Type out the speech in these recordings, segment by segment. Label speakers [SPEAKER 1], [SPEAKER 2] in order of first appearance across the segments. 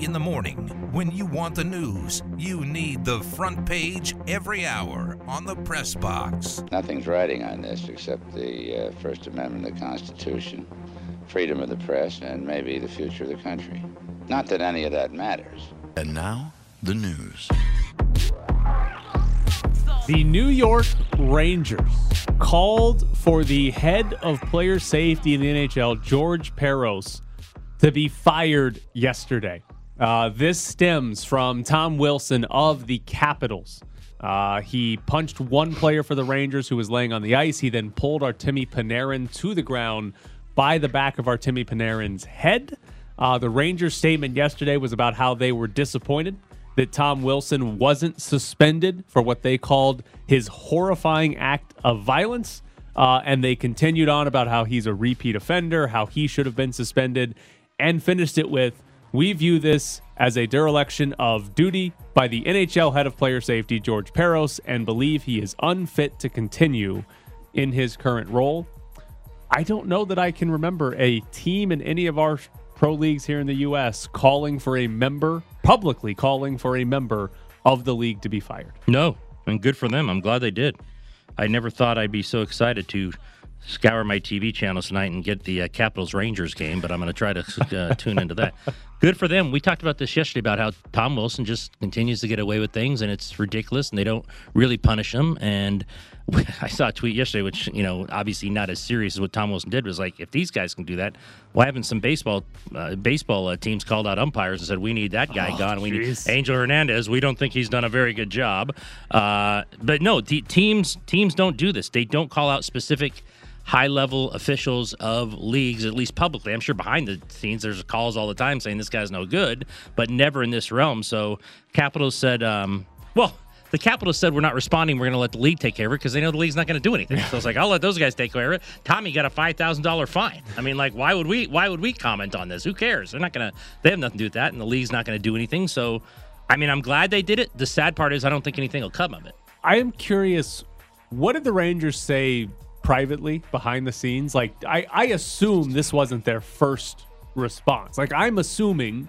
[SPEAKER 1] In the morning, when you want the news, you need the front page every hour on the press box.
[SPEAKER 2] Nothing's writing on this except the uh, First Amendment of the Constitution, freedom of the press, and maybe the future of the country. Not that any of that matters.
[SPEAKER 3] And now, the news.
[SPEAKER 4] The New York Rangers called for the head of player safety in the NHL, George Parros, to be fired yesterday. Uh, this stems from Tom Wilson of the Capitals. Uh, he punched one player for the Rangers who was laying on the ice. He then pulled Artemi Panarin to the ground by the back of Artemi Panarin's head. Uh, the Rangers' statement yesterday was about how they were disappointed that Tom Wilson wasn't suspended for what they called his horrifying act of violence. Uh, and they continued on about how he's a repeat offender, how he should have been suspended, and finished it with We view this as a dereliction of duty by the NHL head of player safety, George Parros, and believe he is unfit to continue in his current role. I don't know that I can remember a team in any of our pro leagues here in the U.S. calling for a member, publicly calling for a member of the league to be fired.
[SPEAKER 5] No, and good for them. I'm glad they did. I never thought I'd be so excited to scour my TV channels tonight and get the uh, Capitals Rangers game, but I'm going to try to uh, tune into that. Good for them. We talked about this yesterday about how Tom Wilson just continues to get away with things, and it's ridiculous, and they don't really punish him. And I saw a tweet yesterday, which you know, obviously not as serious as what Tom Wilson did, was like, if these guys can do that, why haven't some baseball uh, baseball uh, teams called out umpires and said we need that guy
[SPEAKER 4] Oh,
[SPEAKER 5] gone? We need. Angel Hernandez. We don't think he's done a very good job. Uh, but no, te- teams teams don't do this. They don't call out specific high level officials of leagues, at least publicly. I'm sure behind the scenes there's calls all the time saying this guy's no good, but never in this realm. So Capitals said, um, well. The Capitals said we're not responding. We're going to let the league take care of it because they know the league's not going to do anything. So it's like I'll let those guys take care of it. Tommy got a five thousand dollar fine. I mean, like, why would we? Why would we comment on this? Who cares? They're not going to. They have nothing to do with that, and the league's not going to do anything. So, I mean, I'm glad they did it. The sad part is I don't think anything will come of it.
[SPEAKER 4] I am curious, what did the Rangers say privately behind the scenes? Like, I, I assume this wasn't their first response. Like, I'm assuming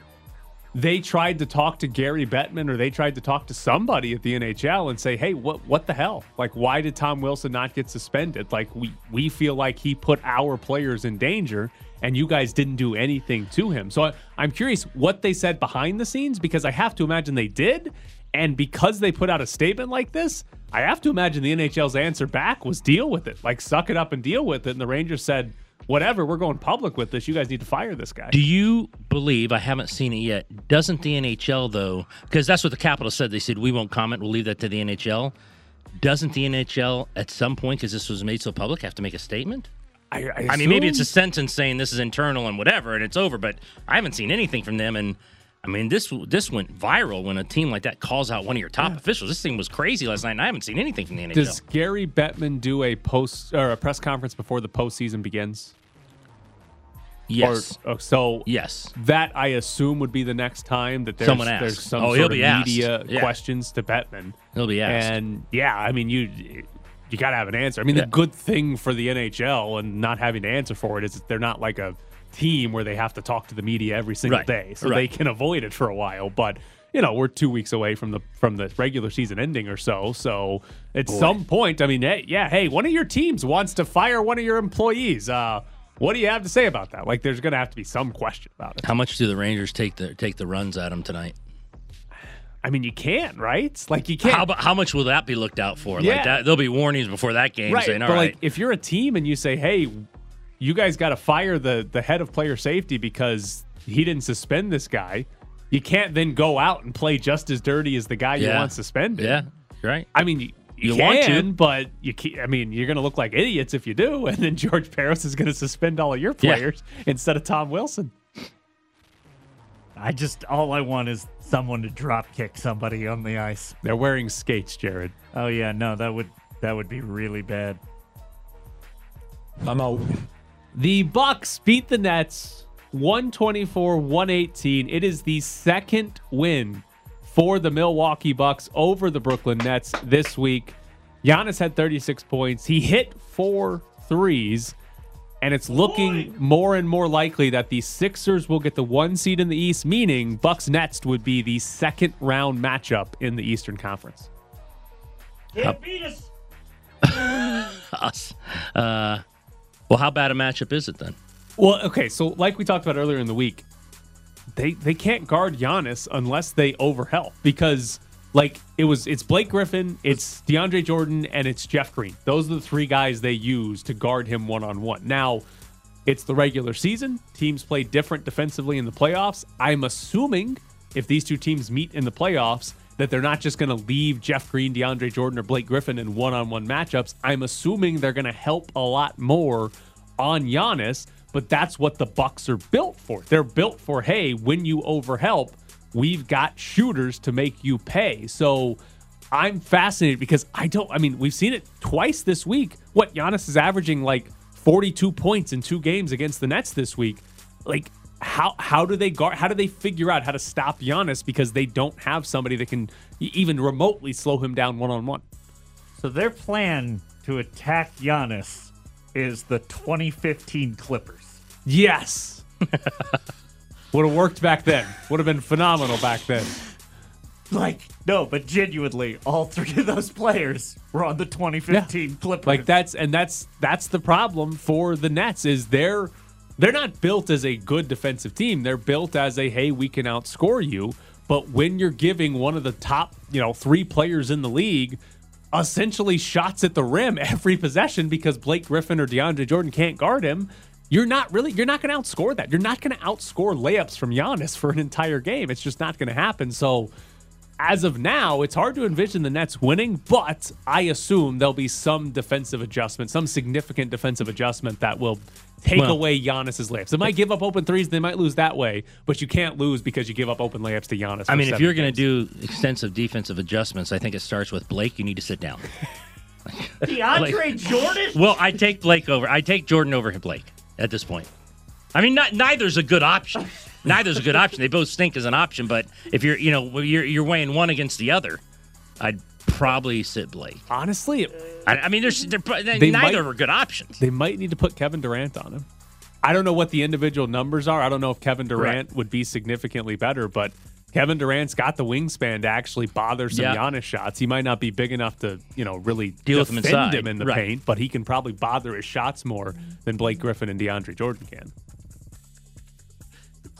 [SPEAKER 4] they tried to talk to Gary Bettman or they tried to talk to somebody at the NHL and say, "Hey, what what the hell? Like, why did Tom Wilson not get suspended? Like, we we feel like he put our players in danger." And you guys didn't do anything to him. So I, I'm curious what they said behind the scenes because I have to imagine they did. And because they put out a statement like this, I have to imagine the NHL's answer back was deal with it. Like, suck it up and deal with it. And the Rangers said, whatever, we're going public with this. You guys need to fire this guy.
[SPEAKER 5] Do you believe? I haven't seen it yet. Doesn't the NHL though? Because that's what the Capitals said. They said we won't comment. We'll leave that to the NHL. Doesn't the NHL at some point, because this was made so public, have to make a statement?
[SPEAKER 4] I,
[SPEAKER 5] I mean, maybe it's a sentence saying this is internal and whatever, and it's over. But I haven't seen anything from them. And I mean, this this went viral when a team like that calls out one of your top officials. This thing was crazy last night, and I haven't seen anything from the NHL.
[SPEAKER 4] Does Gary Bettman do a post or a press conference before the postseason begins?
[SPEAKER 5] yes,
[SPEAKER 4] Or, oh, so
[SPEAKER 5] yes.
[SPEAKER 4] that I assume would be the next time that there's,
[SPEAKER 5] Someone asks.
[SPEAKER 4] there's some
[SPEAKER 5] Oh,
[SPEAKER 4] sort of media
[SPEAKER 5] Yeah.
[SPEAKER 4] questions to Bettman.
[SPEAKER 5] He'll be asked.
[SPEAKER 4] And yeah, I mean you you got to have an answer. I mean
[SPEAKER 5] Yeah.
[SPEAKER 4] the good thing for the NHL and not having to answer for it is that they're not like a team where they have to talk to the media every single
[SPEAKER 5] Right.
[SPEAKER 4] day, so
[SPEAKER 5] Right.
[SPEAKER 4] they can avoid it for a while. But you know we're two weeks away from the from the regular season ending or so. So at some point, I mean, hey, yeah, hey, one of your teams wants to fire one of your employees. Uh, what do you have to say about that? Like, there's going to have to be some question about it.
[SPEAKER 5] How much do the Rangers take the take the runs at them tonight?
[SPEAKER 4] I mean, you can't, right? Like, you can't.
[SPEAKER 5] How how much will that be looked out for?
[SPEAKER 4] Yeah.
[SPEAKER 5] Like that, there'll be warnings before that game
[SPEAKER 4] right.
[SPEAKER 5] saying, "All
[SPEAKER 4] but
[SPEAKER 5] right,
[SPEAKER 4] like, if you're a team and you say, "Hey, you guys got to fire the the head of player safety because he didn't suspend this guy," you can't then go out and play just as dirty as the guy you
[SPEAKER 5] Yeah.
[SPEAKER 4] want suspended.
[SPEAKER 5] yeah, right."
[SPEAKER 4] I mean, you, you,
[SPEAKER 5] You want to.
[SPEAKER 4] can, but you can't. I mean, you're going to look like idiots if you do, and then George Parros is going to suspend all of your
[SPEAKER 5] Yeah.
[SPEAKER 4] players instead of Tom Wilson.
[SPEAKER 6] I just all I want is someone to drop kick somebody on the ice.
[SPEAKER 4] They're wearing skates, Jared.
[SPEAKER 6] Oh yeah, no, that would that would be really bad.
[SPEAKER 7] I'm out.
[SPEAKER 4] The Bucks beat the Nets 124-118. It is the second win for the Milwaukee Bucks over the Brooklyn Nets this week. Giannis had 36 points. He hit four threes. And it's looking more and more likely that the Sixers will get the one seed in the East, meaning Bucks Nets would be the second round matchup in the Eastern Conference.
[SPEAKER 6] Can't beat us.
[SPEAKER 5] Us. Uh, well, how bad a matchup is it then?
[SPEAKER 4] Well, okay, so like we talked about earlier in the week, they they can't guard Giannis unless they overhelp because like it was it's Blake Griffin, it's DeAndre Jordan, and it's Jeff Green. Those are the three guys they use to guard him one on one. Now, it's the regular season. Teams play different defensively in the playoffs. I'm assuming if these two teams meet in the playoffs, that they're not just going to leave Jeff Green, DeAndre Jordan, or Blake Griffin in one on one matchups. I'm assuming they're going to help a lot more on Giannis, but that's what the Bucks are built for. They're built for, hey, when you overhelp, we've got shooters to make you pay. So I'm fascinated because I don't, I mean, we've seen it twice this week. What Giannis is averaging like 42 points in two games against the Nets this week. Like, how how do they guard? How do they figure out how to stop Giannis because they don't have somebody that can even remotely slow him down one on one?
[SPEAKER 6] So their plan to attack Giannis is the 2015 Clippers.
[SPEAKER 4] Yes, would have worked back then. Would have been phenomenal back then.
[SPEAKER 6] Like, no, but genuinely, all three of those players were on the 2015 Clippers.
[SPEAKER 4] Like that's and that's that's the problem for the Nets is they're they're not built as a good defensive team. They're built as a hey, we can outscore you. But when you're giving one of the top, you know, three players in the league essentially shots at the rim every possession because Blake Griffin or DeAndre Jordan can't guard him, you're not really you're not going to outscore that. You're not going to outscore layups from Giannis for an entire game. It's just not going to happen. So as of now, it's hard to envision the Nets winning, but I assume there'll be some defensive adjustment, some significant defensive adjustment that will take
[SPEAKER 5] Well-
[SPEAKER 4] away Giannis's layups. They might give up open threes, they might lose that way, but you can't lose because you give up open layups to Giannis.
[SPEAKER 5] I mean, if you're going to do extensive defensive adjustments, I think it starts with Blake. You need to sit down.
[SPEAKER 6] DeAndre Jordan?
[SPEAKER 5] Well, I take Blake over. I take Jordan over Blake at this point. I mean, not, neither's a good option. Neither's a good option. They both stink as an option. But if you're, you know, you're you're weighing one against the other, I'd probably sit Blake.
[SPEAKER 4] honestly,
[SPEAKER 5] I, I mean, there's they're,
[SPEAKER 4] They
[SPEAKER 5] neither
[SPEAKER 4] might-
[SPEAKER 5] are good options.
[SPEAKER 4] they might need to put Kevin Durant on him. I don't know what the individual numbers are. I don't know if Kevin Durant would be significantly better, but Kevin Durant's got the wingspan to actually bother some
[SPEAKER 5] Yeah.
[SPEAKER 4] Giannis shots. He might not be big enough to, you know, really
[SPEAKER 5] Deal with him inside.
[SPEAKER 4] him in the
[SPEAKER 5] Right.
[SPEAKER 4] paint, but he can probably bother his shots more than Blake Griffin and DeAndre Jordan can.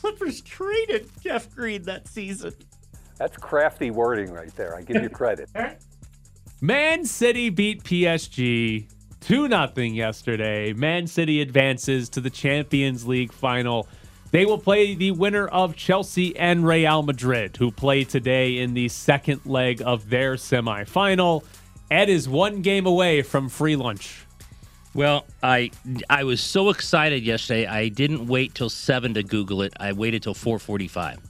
[SPEAKER 6] Clippers traded Jeff Green that season.
[SPEAKER 8] That's crafty wording right there. I give you credit.
[SPEAKER 4] Man City beat PSG 2 0 yesterday. Man City advances to the Champions League final. They will play the winner of Chelsea and Real Madrid, who play today in the second leg of their semifinal. Ed is one game away from free lunch.
[SPEAKER 5] Well, I I was so excited yesterday. I didn't wait till seven to Google it. I waited till four forty-five.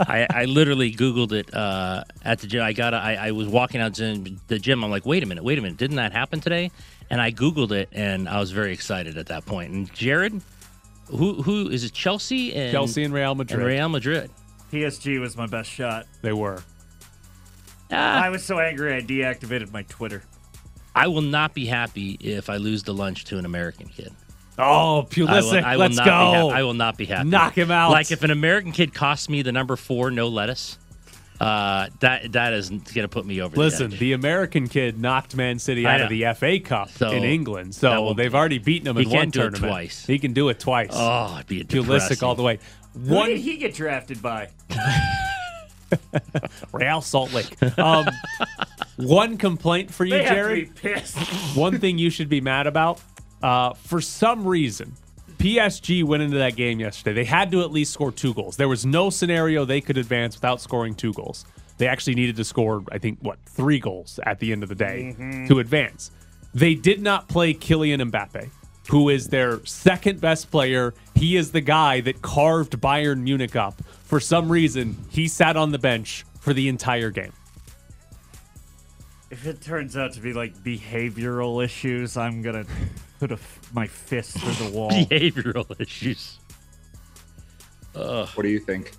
[SPEAKER 5] I, I literally Googled it uh, at the gym. I got. I, I was walking out to the gym. I'm like, wait a minute, wait a minute. Didn't that happen today? And I Googled it, and I was very excited at that point. And Jared, who who is it? Chelsea and
[SPEAKER 4] Chelsea and Real Madrid.
[SPEAKER 5] and Real Madrid.
[SPEAKER 6] PSG was my best shot.
[SPEAKER 4] They were.
[SPEAKER 5] Ah,
[SPEAKER 6] I was so angry I deactivated my Twitter.
[SPEAKER 5] I will not be happy if I lose the lunch to an American kid.
[SPEAKER 4] Oh,
[SPEAKER 5] I will,
[SPEAKER 4] Pulisic,
[SPEAKER 5] I will
[SPEAKER 4] let's
[SPEAKER 5] not Be
[SPEAKER 4] go.
[SPEAKER 5] ha- I will not be happy.
[SPEAKER 4] Knock him out.
[SPEAKER 5] Like if an American kid costs me the number four, no lettuce, uh, that that is going to put me over.
[SPEAKER 4] Listen,
[SPEAKER 5] the, edge.
[SPEAKER 4] the American kid knocked Man City out of the FA Cup
[SPEAKER 5] So,
[SPEAKER 4] in England, so they've already beaten him
[SPEAKER 5] he
[SPEAKER 4] in one
[SPEAKER 5] can't do it
[SPEAKER 4] tournament.
[SPEAKER 5] twice.
[SPEAKER 4] He can do it twice.
[SPEAKER 5] oh, it'd be
[SPEAKER 4] Pulisic
[SPEAKER 5] depressing.
[SPEAKER 4] all the way.
[SPEAKER 6] Who
[SPEAKER 4] One
[SPEAKER 6] did he get drafted by?
[SPEAKER 4] Real Salt Lake. Um, one complaint for you,
[SPEAKER 6] They have to
[SPEAKER 4] Jared.
[SPEAKER 6] be pissed.
[SPEAKER 4] One thing you should be mad about. Uh, for some reason, PSG went into that game yesterday. They had to at least score two goals. There was no scenario they could advance without scoring two goals. They actually needed to score, I think, what three goals at the end of the day to advance. They did not play Kylian Mbappe, who is their second best player. He is the guy that carved Bayern Munich up. For some reason, he sat on the bench for the entire game.
[SPEAKER 6] If it turns out to be like behavioral issues, I'm gonna put a f- my fist through the wall.
[SPEAKER 5] behavioral issues.
[SPEAKER 9] What do you think?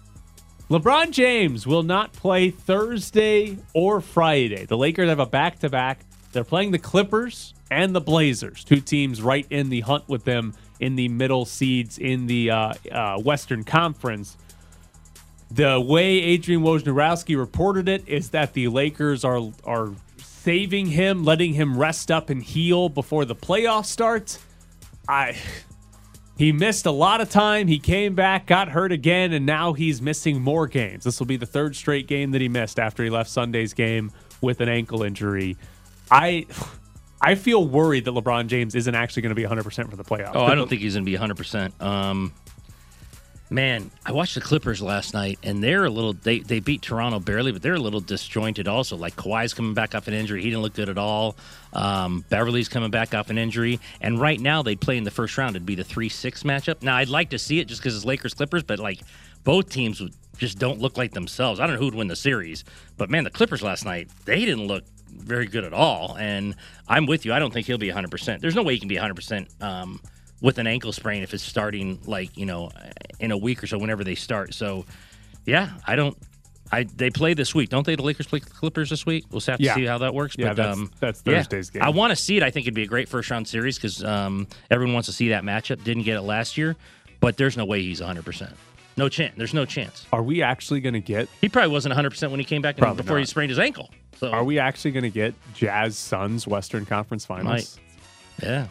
[SPEAKER 4] LeBron James will not play Thursday or Friday. The Lakers have a back to back. They're playing the Clippers and the Blazers, two teams right in the hunt with them in the middle seeds in the uh, uh, Western Conference. The way Adrian Wojnarowski reported it is that the Lakers are are saving him, letting him rest up and heal before the playoffs start. I he missed a lot of time. He came back, got hurt again, and now he's missing more games. This will be the third straight game that he missed after he left Sunday's game with an ankle injury. I I feel worried that LeBron James isn't actually going to be 100% for the playoffs.
[SPEAKER 5] Oh, I don't think he's going to be 100%. Um, man, I watched the Clippers last night, and they're a little, they, they beat Toronto barely, but they're a little disjointed also. Like Kawhi's coming back off an injury. He didn't look good at all. Um, Beverley's coming back off an injury. And right now, they play in the first round. It'd be the 3 6 matchup. Now, I'd like to see it just because it's Lakers Clippers, but like both teams just don't look like themselves. I don't know who would win the series, but man, the Clippers last night, they didn't look very good at all. And I'm with you. I don't think he'll be 100%. There's no way he can be 100% um, with an ankle sprain if it's starting like, you know, in a week or so whenever they start. So, yeah, I don't. I they play this week, don't they? The Lakers play the Clippers this week. We'll have to
[SPEAKER 4] Yeah.
[SPEAKER 5] see how that works.
[SPEAKER 4] Yeah,
[SPEAKER 5] but
[SPEAKER 4] that's-
[SPEAKER 5] um,
[SPEAKER 4] that's
[SPEAKER 5] yeah.
[SPEAKER 4] Thursday's game.
[SPEAKER 5] I want to see it. I think it'd be a great first round series because um, everyone wants to see that matchup. Didn't get it last year, but there's no way he's 100. percent No chance. There's no chance.
[SPEAKER 4] Are we actually going to get
[SPEAKER 5] He probably wasn't 100 percent when he came back and before he sprained his ankle. So
[SPEAKER 4] Are we actually going to get Jazz Suns Western Conference Finals?
[SPEAKER 5] Yeah.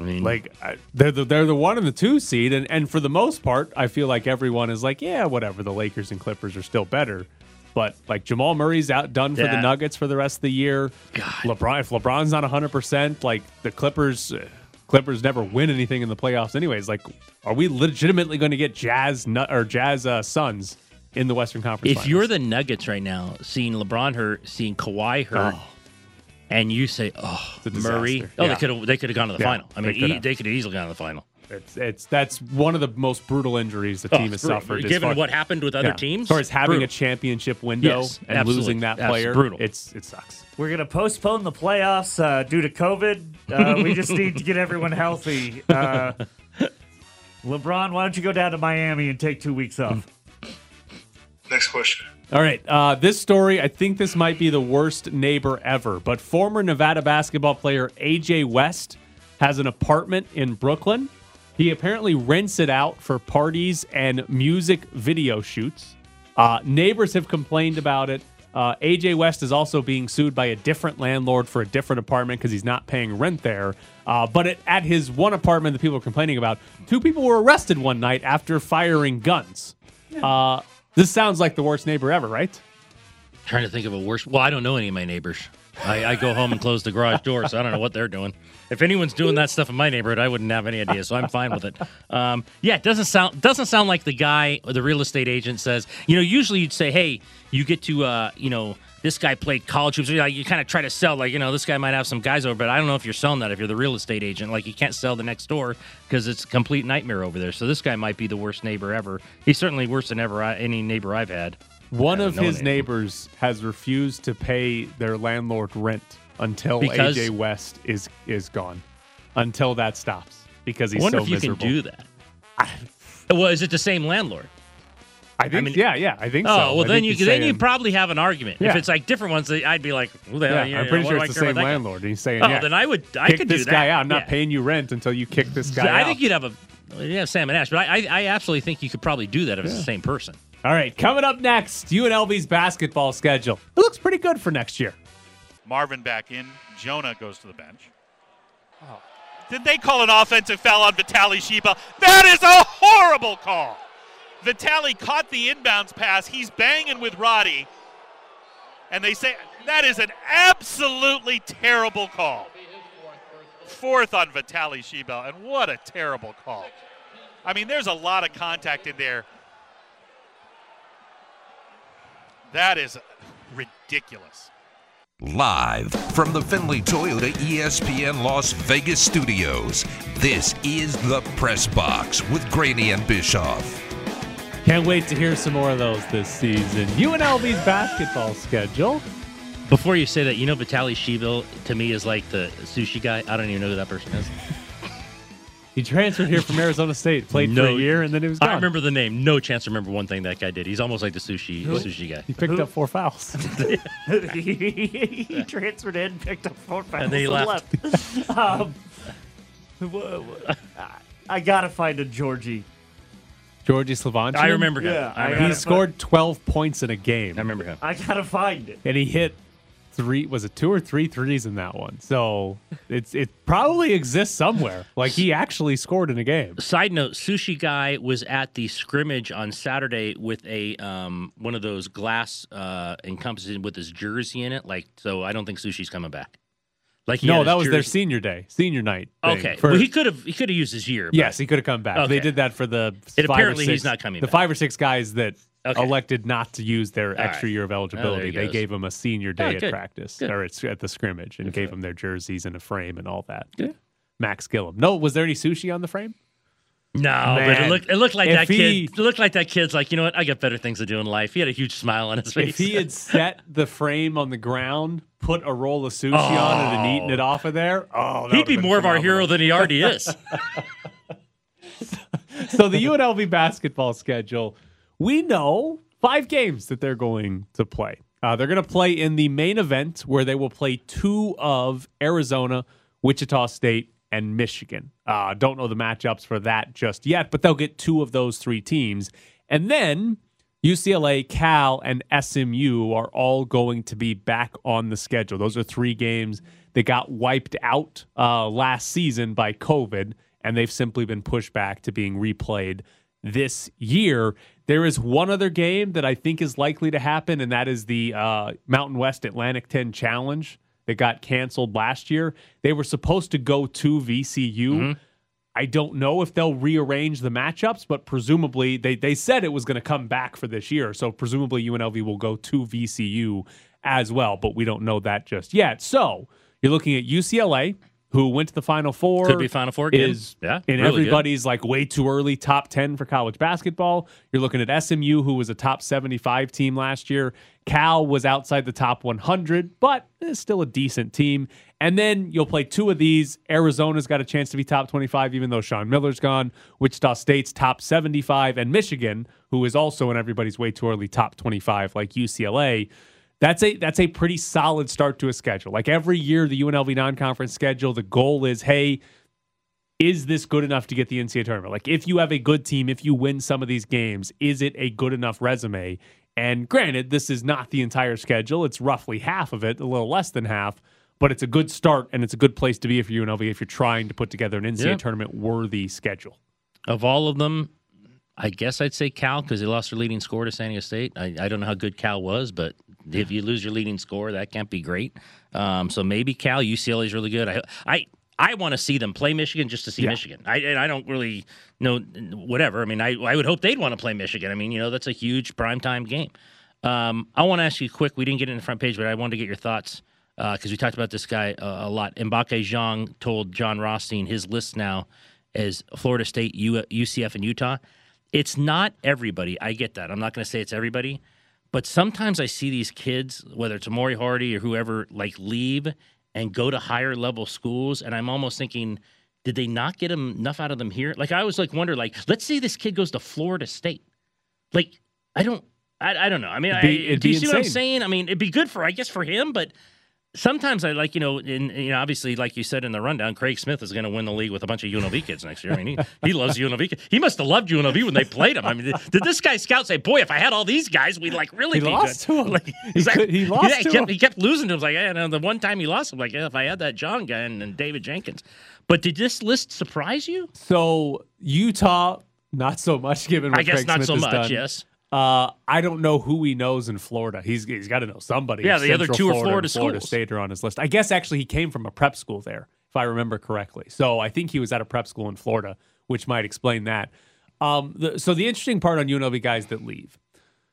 [SPEAKER 5] I mean,
[SPEAKER 4] Like I- they're the, they're the one and the two seed, and and for the most part, I feel like everyone is like, yeah, whatever. The Lakers and Clippers are still better, but like Jamal Murray's outdone for the Nuggets for the rest of the year. LeBron, if LeBron's not hundred percent, like the Clippers. uh, Clippers never win anything in the playoffs, anyways. Like, are we legitimately going to get Jazz Nu- or Jazz uh, Suns in the Western Conference?
[SPEAKER 5] if
[SPEAKER 4] Finals?
[SPEAKER 5] you're the Nuggets right now, seeing LeBron hurt, seeing Kawhi hurt,
[SPEAKER 4] Oh.
[SPEAKER 5] And you say, "Oh,
[SPEAKER 4] It's a
[SPEAKER 5] Murray," oh,
[SPEAKER 4] Yeah.
[SPEAKER 5] they could have they could have gone to the
[SPEAKER 4] Yeah,
[SPEAKER 5] final. I mean,
[SPEAKER 4] could
[SPEAKER 5] e-
[SPEAKER 4] have.
[SPEAKER 5] they could have easily gone to the final.
[SPEAKER 4] It's it's that's one of the most brutal injuries the
[SPEAKER 5] Oh,
[SPEAKER 4] team has
[SPEAKER 5] brutal.
[SPEAKER 4] suffered.
[SPEAKER 5] Given
[SPEAKER 4] far-
[SPEAKER 5] what happened with other
[SPEAKER 4] Yeah.
[SPEAKER 5] teams,
[SPEAKER 4] as far as having
[SPEAKER 5] brutal.
[SPEAKER 4] a championship window
[SPEAKER 5] Yes,
[SPEAKER 4] and
[SPEAKER 5] absolutely.
[SPEAKER 4] losing that
[SPEAKER 5] Absolutely.
[SPEAKER 4] player,
[SPEAKER 5] Brutal.
[SPEAKER 4] it's it sucks.
[SPEAKER 6] We're going to postpone the playoffs uh, due to COVID. Uh, we just need to get everyone healthy. Uh, LeBron, why don't you go down to Miami and take two weeks off?
[SPEAKER 10] Next question.
[SPEAKER 4] All right, uh, this story, I think this might be the worst neighbor ever, but former Nevada basketball player AJ West has an apartment in Brooklyn. He apparently rents it out for parties and music video shoots. Uh, neighbors have complained about it. Uh, AJ West is also being sued by a different landlord for a different apartment because he's not paying rent there. Uh, but it, at his one apartment that people are complaining about, two people were arrested one night after firing guns. Uh, this sounds like the worst neighbor ever, right?
[SPEAKER 5] Trying to think of a worse. Well, I don't know any of my neighbors. I, I go home and close the garage door, so I don't know what they're doing. If anyone's doing that stuff in my neighborhood, I wouldn't have any idea. So I'm fine with it. Um, yeah, it doesn't sound doesn't sound like the guy or the real estate agent says. You know, usually you'd say, "Hey, you get to, uh, you know, this guy played college hoops." Like, you kind of try to sell, like, you know, this guy might have some guys over, but I don't know if you're selling that if you're the real estate agent. Like, you can't sell the next door because it's a complete nightmare over there. So this guy might be the worst neighbor ever. He's certainly worse than ever I, any neighbor I've had.
[SPEAKER 4] One of his neighbors has refused to pay their landlord rent until
[SPEAKER 5] Because-
[SPEAKER 4] AJ West is is gone. Until that stops because he's
[SPEAKER 5] I wonder
[SPEAKER 4] so
[SPEAKER 5] if you
[SPEAKER 4] miserable.
[SPEAKER 5] can do that. well, is it the same landlord?
[SPEAKER 4] I think
[SPEAKER 5] mean-
[SPEAKER 4] yeah, yeah, I think
[SPEAKER 5] Oh
[SPEAKER 4] so.
[SPEAKER 5] Oh, well,
[SPEAKER 4] I
[SPEAKER 5] then you
[SPEAKER 4] he's
[SPEAKER 5] then you probably have an argument. If it's like different ones, I'd be like, "Who the hell?"
[SPEAKER 4] yeah,
[SPEAKER 5] you
[SPEAKER 4] I'm
[SPEAKER 5] know,
[SPEAKER 4] pretty
[SPEAKER 5] what
[SPEAKER 4] sure it's
[SPEAKER 5] I
[SPEAKER 4] the
[SPEAKER 5] care
[SPEAKER 4] same
[SPEAKER 5] about that guy?
[SPEAKER 4] landlord. He's saying,
[SPEAKER 5] Oh,
[SPEAKER 4] yeah,
[SPEAKER 5] then I would I
[SPEAKER 4] kick
[SPEAKER 5] could
[SPEAKER 4] this
[SPEAKER 5] do that.
[SPEAKER 4] guy out. I'm not
[SPEAKER 5] Yeah.
[SPEAKER 4] paying you rent until you kick this guy
[SPEAKER 5] I
[SPEAKER 4] out.
[SPEAKER 5] think you'd have a yeah Sam and Ash, but I I, I absolutely think you could probably do that if it's the same person.
[SPEAKER 4] All right, coming up next, UNLV's basketball schedule. It looks pretty good for next year.
[SPEAKER 10] Marvin back in. Jonah goes to the bench. Did they call an offensive foul on Vitali Shibel? That is a horrible call. Vitali caught the inbounds pass. He's banging with Roddy. And they say that is an absolutely terrible call. Fourth on Vitali Shibel, and what a terrible call. I mean, there's a lot of contact in there. That is ridiculous.
[SPEAKER 1] Live from the Findlay Toyota ESPN Las Vegas studios, this is the Press Box with Graney and Bischoff.
[SPEAKER 4] Can't wait to hear some more of those this season. UNLV's basketball schedule.
[SPEAKER 5] Before you say that, you know Vitaly Shibel to me is like the sushi guy. I don't even know who that person is.
[SPEAKER 4] He transferred here from Arizona State, played for
[SPEAKER 5] No-
[SPEAKER 4] a year, and then he was gone.
[SPEAKER 5] I remember the name. No chance to remember one thing that guy did. He's almost like the sushi sushi guy.
[SPEAKER 4] He picked up four fouls.
[SPEAKER 6] he transferred in, picked up four fouls,
[SPEAKER 5] And then he left.
[SPEAKER 6] left. um, wha- wha- I gotta find a Georgie.
[SPEAKER 4] Georgie Slavanchi.
[SPEAKER 5] I remember him.
[SPEAKER 6] Yeah,
[SPEAKER 5] I
[SPEAKER 6] I
[SPEAKER 5] remember
[SPEAKER 4] He
[SPEAKER 5] him.
[SPEAKER 4] scored 12 points in a game.
[SPEAKER 5] I remember him.
[SPEAKER 6] I gotta find it.
[SPEAKER 4] and he hit three was it two or three threes in that one so it's it probably exists somewhere like he actually scored in a game
[SPEAKER 5] Side note: Sushi guy was at the scrimmage on Saturday with a um, one of those glass uh, encompassing with his jersey in it. Like, so I don't think Sushi's coming back. Like,
[SPEAKER 4] no that was their senior day senior night thing
[SPEAKER 5] Okay,
[SPEAKER 4] for-
[SPEAKER 5] well, he could have he could have used his year. but-
[SPEAKER 4] yes he could have come back they did that for the or
[SPEAKER 5] apparently he's
[SPEAKER 4] six-
[SPEAKER 5] not coming
[SPEAKER 4] the
[SPEAKER 5] back.
[SPEAKER 4] five or six guys that
[SPEAKER 5] Okay.
[SPEAKER 4] elected not to use their
[SPEAKER 5] All
[SPEAKER 4] extra
[SPEAKER 5] right.
[SPEAKER 4] year of
[SPEAKER 5] Oh,
[SPEAKER 4] eligibility
[SPEAKER 5] he
[SPEAKER 4] they gave him a senior day
[SPEAKER 5] Oh,
[SPEAKER 4] at
[SPEAKER 5] good.
[SPEAKER 4] practice
[SPEAKER 5] Good.
[SPEAKER 4] or at, at the scrimmage and
[SPEAKER 5] Good
[SPEAKER 4] gave him their jerseys and a frame and all that max gillum no was there any sushi on the frame
[SPEAKER 5] No, but it looked it looked like
[SPEAKER 4] if
[SPEAKER 5] that
[SPEAKER 4] he-
[SPEAKER 5] kid. It looked like that kid's like, you know what? I got better things to do in life. He had a huge smile on his face.
[SPEAKER 4] If he had set the frame on the ground, put a roll of sushi on it, and eaten it off of there, oh,
[SPEAKER 5] He'd be more of our hero than he already is.
[SPEAKER 4] So the UNLV basketball schedule, we know five games that they're going to play. Uh, they're going to play in the main event where they will play two of Arizona, Wichita State, and Michigan. Uh, don't know the matchups for that just yet, but they'll get two of those three teams. And then UCLA, Cal, and SMU are all going to be back on the schedule. Those are three games that got wiped out uh, last season by COVID, and they've simply been pushed back to being replayed this year. There is one other game that I think is likely to happen, and that is the uh, Mountain West Atlantic 10 Challenge that got canceled last year. They were supposed to go to VCU. Mm-hmm. I don't know if they'll rearrange the matchups, but presumably they, they said it was going to come back for this year. So presumably UNLV will go to VCU as well, but we don't know that just yet. So you're looking at UCLA, who went to the Final Four.
[SPEAKER 5] Could be Final Four again.
[SPEAKER 4] Is
[SPEAKER 5] Yeah,
[SPEAKER 4] in
[SPEAKER 5] really good.
[SPEAKER 4] everybody's like way too early top 10 for college basketball. You're looking at SMU, who was a top 75 team last year. Cal was outside the top 100, but is still a decent team. And then you'll play two of these. Arizona's got a chance to be top 25, even though Sean Miller's gone. Wichita State's top 75, and Michigan, who is also in everybody's way too early top 25, like UCLA. That's a that's a pretty solid start to a schedule. Like every year, the UNLV non-conference schedule, the goal is, hey, is this good enough to get the NCAA tournament? Like, if you have a good team, if you win some of these games, is it a good enough resume? And granted, this is not the entire schedule; it's roughly half of it, a little less than half. But it's a good start, and it's a good place to be for UNLV if you're trying to put together an NCAA
[SPEAKER 5] Yeah.
[SPEAKER 4] tournament worthy schedule.
[SPEAKER 5] Of all of them, I guess I'd say Cal because they lost their leading scorer to San Diego State. I, I don't know how good Cal was, but if you lose your leading scorer, that can't be great. Um, so maybe Cal, UCLA is really good. I I I want to see them play Michigan just to see
[SPEAKER 4] Yeah.
[SPEAKER 5] Michigan. I and I don't really know whatever. I mean, I I would hope they'd want to play Michigan. I mean, you know, that's a huge primetime game. Um, I want to ask you quick. We didn't get it in the front page, but I wanted to get your thoughts because we talked about this guy uh, a lot. Mbacke Diong told Jon Rothstein his list now is Florida State, U- UCF, and Utah. It's not everybody. I get that. I'm not going to say it's everybody, but sometimes I see these kids, whether it's Amauri Hardy or whoever, like leave and go to higher level schools, and I'm almost thinking, did they not get enough out of them here? Like I was like wonder, like let's say this kid goes to Florida State, like I don't. I, I don't know. I mean,
[SPEAKER 4] be-
[SPEAKER 5] I, do you see what I'm saying? I mean, it'd be good for, I guess, for him, but sometimes I like, you know, in you know, obviously, like you said in the rundown, Craig Smith is going to win the league with a bunch of UNLV kids next year. I mean, he, he loves UNLV. He must have loved UNLV when they played him. I mean, did, this guy scout say, "Boy, if I had all these guys, we'd like really
[SPEAKER 4] He
[SPEAKER 5] be
[SPEAKER 4] lost
[SPEAKER 5] good"?
[SPEAKER 4] to him.
[SPEAKER 5] Like,
[SPEAKER 4] He
[SPEAKER 5] like-
[SPEAKER 4] could- he lost
[SPEAKER 5] yeah, he
[SPEAKER 4] to
[SPEAKER 5] kept,
[SPEAKER 4] him.
[SPEAKER 5] He kept losing to him. Like, yeah, no, the one time he lost, I'm like, yeah, if I had that John guy and, and David Jenkins. But did this list surprise you?
[SPEAKER 4] So Utah, not so much given.
[SPEAKER 5] I guess
[SPEAKER 4] Craig
[SPEAKER 5] not
[SPEAKER 4] Smith
[SPEAKER 5] so much.
[SPEAKER 4] done.
[SPEAKER 5] Yes.
[SPEAKER 4] Uh, I don't know who he knows in Florida. He's he's got to know somebody.
[SPEAKER 5] Yeah, the other
[SPEAKER 4] Central
[SPEAKER 5] two are
[SPEAKER 4] Florida
[SPEAKER 5] Florida
[SPEAKER 4] and Florida. State are on his list. I guess actually he came from a prep school there, if I remember correctly. So I think he was at a prep school in Florida, which might explain that. Um, the, so the interesting part on UNLV guys that leave,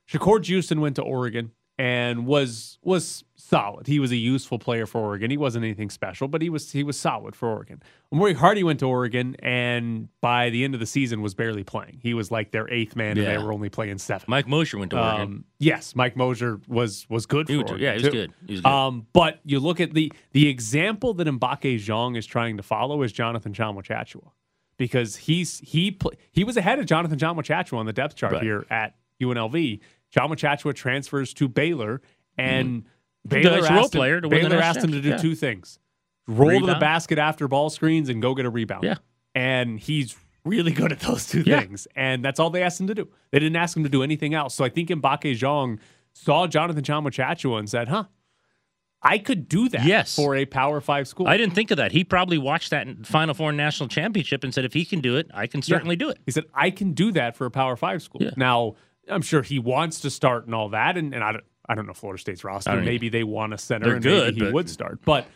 [SPEAKER 4] Shakur Juiston went to Oregon and was was solid. He was a useful player for Oregon. He wasn't anything special, but he was he was solid for Oregon. Amauri Hardy went to Oregon and by the end of the season was barely playing. He was like their eighth man, and they were only playing seven.
[SPEAKER 5] Mike Mosher went to Oregon.
[SPEAKER 4] Um, yes, Mike Mosier was was good
[SPEAKER 5] He
[SPEAKER 4] for Oregon,
[SPEAKER 5] yeah, he was good. He was good.
[SPEAKER 4] Um, but you look at the the example that Mbacke Diong is trying to follow is Jonathan Tchamwa Tchatchoua. because he's he he was ahead of Jonathan Tchamwa Tchatchoua on the depth chart
[SPEAKER 5] Right.
[SPEAKER 4] here at UNLV. Tchamwa Tchatchoua transfers to Baylor, and Baylor
[SPEAKER 5] Nice role
[SPEAKER 4] asked him,
[SPEAKER 5] player to
[SPEAKER 4] Baylor asked him to do
[SPEAKER 5] championship.
[SPEAKER 4] two things: roll to the basket after ball screens and go get a rebound.
[SPEAKER 5] Yeah.
[SPEAKER 4] and he's really good at those two
[SPEAKER 5] Yeah.
[SPEAKER 4] things, and that's all they asked him to do. They didn't ask him to do anything else. So I think Mbacke Diong saw Jonathan Tchamwa Tchatchoua and said, "Huh." I could do that
[SPEAKER 5] Yes.
[SPEAKER 4] for a Power Five school.
[SPEAKER 5] I didn't think of that. He probably watched that Final Four national championship and said, if he can do it, I can certainly do it.
[SPEAKER 4] He said, I can do that for a Power Five school.
[SPEAKER 5] Yeah.
[SPEAKER 4] Now, I'm sure he wants to start and all that. And, and I, don't, I don't know Florida State's roster. Maybe they want a center
[SPEAKER 5] They're
[SPEAKER 4] and
[SPEAKER 5] good,
[SPEAKER 4] maybe he
[SPEAKER 5] but-
[SPEAKER 4] would start. But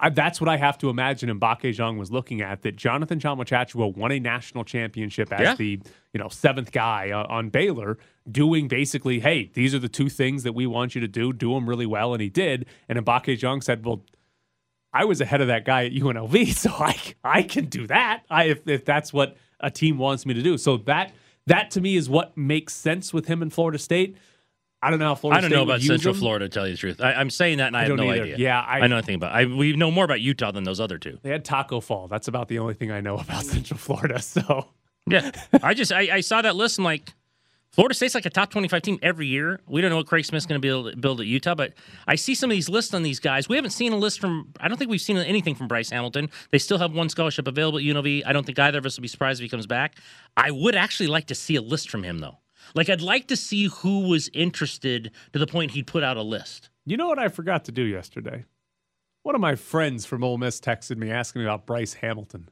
[SPEAKER 4] I, that's what I have to imagine Mbacke Diong was looking at that Jonathan Tchamwa Tchatchoua won a national championship as
[SPEAKER 5] Yeah.
[SPEAKER 4] the you know seventh guy uh, on Baylor doing basically hey these are the two things that we want you to do do them really well and he did and Mbacke Diong said well I was ahead of that guy at UNLV, so I I can do that. I if, if that's what a team wants me to do. So that that to me is what makes sense with him in Florida State. I don't know how Florida
[SPEAKER 5] I don't
[SPEAKER 4] State
[SPEAKER 5] know about Central
[SPEAKER 4] him.
[SPEAKER 5] Florida, to tell you the truth. I, I'm saying that and I,
[SPEAKER 4] I
[SPEAKER 5] have no
[SPEAKER 4] either.
[SPEAKER 5] idea.
[SPEAKER 4] Yeah, I-
[SPEAKER 5] I know nothing about I We know more about Utah than those other two.
[SPEAKER 4] They had Taco Fall. That's about the only thing I know about Central Florida. So
[SPEAKER 5] Yeah. I just, I, I saw that list and like, Florida State's like a top 25 team every year. We don't know what Craig Smith's going to be able to build at Utah, but I see some of these lists on these guys. We haven't seen a list from, I don't think we've seen anything from Bryce Hamilton. They still have one scholarship available at UNLV. I don't think either of us will be surprised if he comes back. I would actually like to see a list from him, though. Like, I'd like to see who was interested to the point he'd put out a list.
[SPEAKER 4] you know what I forgot to do yesterday? One of my friends from Ole Miss texted me asking me about Bryce Hamilton,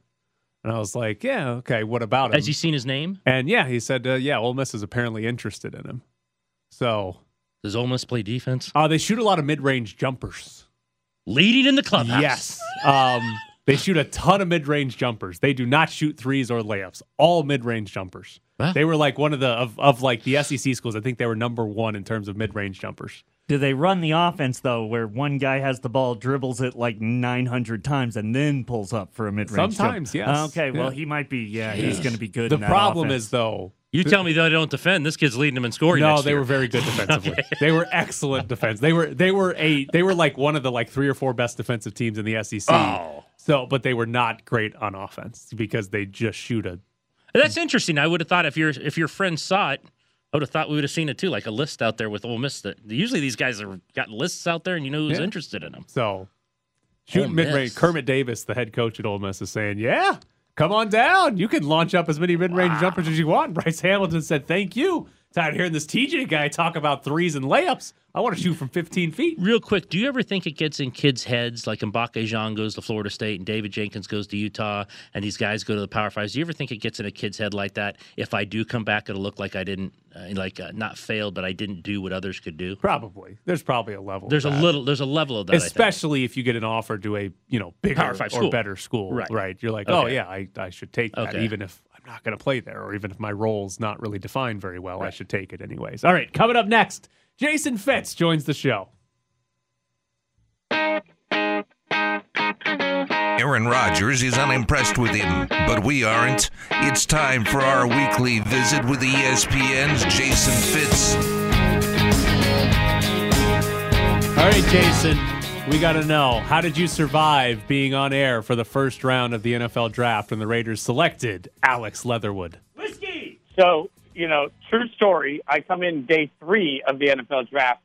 [SPEAKER 4] and I was like, "Yeah, okay. What about him?"
[SPEAKER 5] Has he seen his name?
[SPEAKER 4] and yeah, he said, uh, "Yeah, Ole Miss is apparently interested in him." So
[SPEAKER 5] Does Ole Miss play defense?
[SPEAKER 4] uh, they shoot a lot of mid-range jumpers.
[SPEAKER 5] Leading in the clubhouse.
[SPEAKER 4] Yes. Um, they shoot a ton of mid-range jumpers. They do not shoot threes or layups. All mid-range jumpers.
[SPEAKER 5] Wow.
[SPEAKER 4] They were like one of the of, of like the SEC schools. I think they were number one in terms of mid-range jumpers.
[SPEAKER 6] Do they run the offense though, where one guy has the ball, dribbles it like 900 times, and then pulls up for a mid-range? jump?
[SPEAKER 4] Sometimes, yes.
[SPEAKER 6] Uh, okay, well
[SPEAKER 4] Yeah.
[SPEAKER 6] he might be. Yeah, he's going to be good.
[SPEAKER 4] The
[SPEAKER 6] in that
[SPEAKER 4] problem
[SPEAKER 6] offense.
[SPEAKER 4] is though.
[SPEAKER 5] You tell me that they don't defend. This kid's leading them in scoring.
[SPEAKER 4] No,
[SPEAKER 5] next
[SPEAKER 4] they
[SPEAKER 5] year.
[SPEAKER 4] were very good defensively. They were excellent defense. They were they were a they were like one of the like three or four best defensive teams in the SEC.
[SPEAKER 5] Oh.
[SPEAKER 4] So, but they were not great on offense because they just shoot a
[SPEAKER 5] That's interesting. I would have thought if your if your friend saw it, I would have thought we would have seen it too, like a list out there with Ole Miss. That usually these guys have got lists out there, and you know who's
[SPEAKER 4] Yeah.
[SPEAKER 5] interested in them.
[SPEAKER 4] So shooting mid range. Kermit Davis, the head coach at Ole Miss, is saying, "Yeah, come on down. You can launch up as many mid range jumpers as you want." Bryce Hamilton said, "Thank you." Tired of hearing this TJ guy talk about threes and layups. I want to shoot from 15 feet.
[SPEAKER 5] Real quick, do you ever think it gets in kids' heads, like Mbacke Diong goes to Florida State and David Jenkins goes to Utah, and these guys go to the Power Fives? Do you ever think it gets in a kid's head like that? If I do come back, it'll look like I didn't, uh, like uh, not failed, but I didn't do what others could do.
[SPEAKER 4] Probably. There's probably a level.
[SPEAKER 5] There's a little, there's a level of that. I think.
[SPEAKER 4] especially if you get an offer to a you know bigger or
[SPEAKER 5] school.
[SPEAKER 4] better school,
[SPEAKER 5] Right. right?
[SPEAKER 4] You're like, oh yeah, I, I should take that,
[SPEAKER 5] Okay.
[SPEAKER 4] even if not going to play there, or even if my role's not really defined very well, I should take it anyways. All right, coming up next, Jason Fitz joins the show.
[SPEAKER 1] Aaron Rodgers is unimpressed with him, but we aren't. It's time for our weekly visit with ESPN's Jason Fitz.
[SPEAKER 4] All right, Jason, we got to know how did you survive being on air for the first round of the NFL draft when the Raiders selected Alex Leatherwood? Whiskey.
[SPEAKER 11] So, you know, true story. I come in day three of the NFL draft,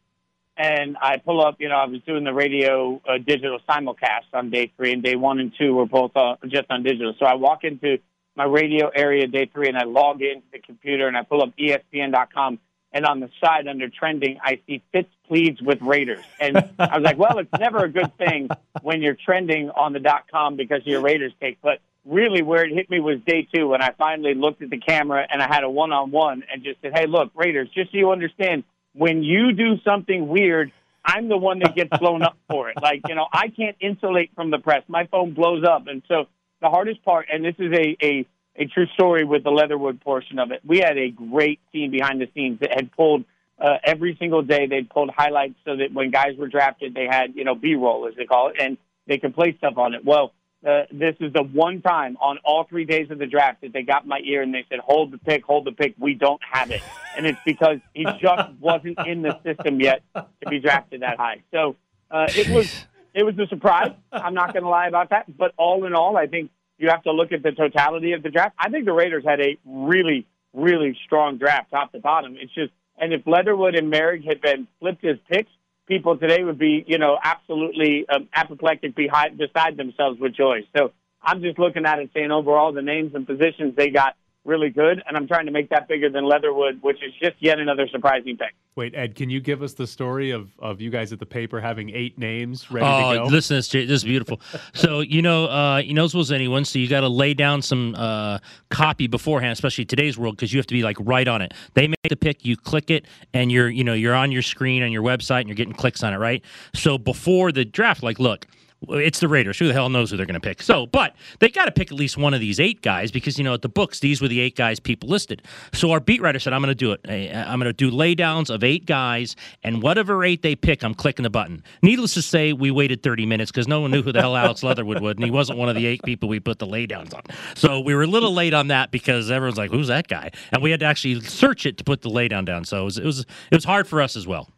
[SPEAKER 11] and I pull up. You know, I was doing the radio uh, digital simulcast on day three, and day one and two were both uh, just on digital. So I walk into my radio area day three, and I log into the computer, and I pull up ESPN.com. And on the side under trending, I see Fitz pleads with Raiders. And I was like, well, it's never a good thing when you're trending on the dot com because of your Raiders take. But really where it hit me was day two when I finally looked at the camera and I had a one on one and just said, Hey, look, Raiders, just so you understand, when you do something weird, I'm the one that gets blown up for it. Like, you know, I can't insulate from the press. My phone blows up. And so the hardest part, and this is a, a, a true story with the Leatherwood portion of it, we had a great team behind the scenes that had pulled uh, every single day. They pulled highlights so that when guys were drafted, they had, you know, B roll, as they call it, and they could play stuff on it. Well, uh, this is the one time on all three days of the draft that they got my ear and they said, "Hold the pick, hold the pick. We don't have it," and it's because he just wasn't in the system yet to be drafted that high. So uh, it was it was a surprise. I'm not going to lie about that. But all in all, I think you have to look at the totality of the draft. I think the Raiders had a really, really strong draft, top to bottom. It's just, and if Leatherwood and Moehrig had been flipped as picks, people today would be, you know, absolutely um, apoplectic behind, beside themselves with joy. So I'm just looking at it saying overall the names and positions they got really good, and I'm trying to make that bigger than Leatherwood, which is just yet another surprising pick.
[SPEAKER 4] Wait, Ed, can you give us the story of, of you guys at the paper having eight names ready
[SPEAKER 5] oh,
[SPEAKER 4] to go?
[SPEAKER 5] listen, this, this is beautiful. so you know, uh, you know as well as anyone. So you got to lay down some uh, copy beforehand, especially today's world, because you have to be like right on it. They make the pick, you click it, and you're you know you're on your screen on your website, and you're getting clicks on it, right? So before the draft, like, look it's the Raiders. Who the hell knows who they're going to pick? So, but they got to pick at least one of these eight guys because you know at the books these were the eight guys people listed. So our beat writer said, "I'm going to do it. I'm going to do laydowns of eight guys, and whatever eight they pick, I'm clicking the button." Needless to say, we waited 30 minutes because no one knew who the hell Alex Leatherwood would, and he wasn't one of the eight people we put the laydowns on. So we were a little late on that because everyone's like, "Who's that guy?" And we had to actually search it to put the laydown down. So it was it was, it was hard for us as well.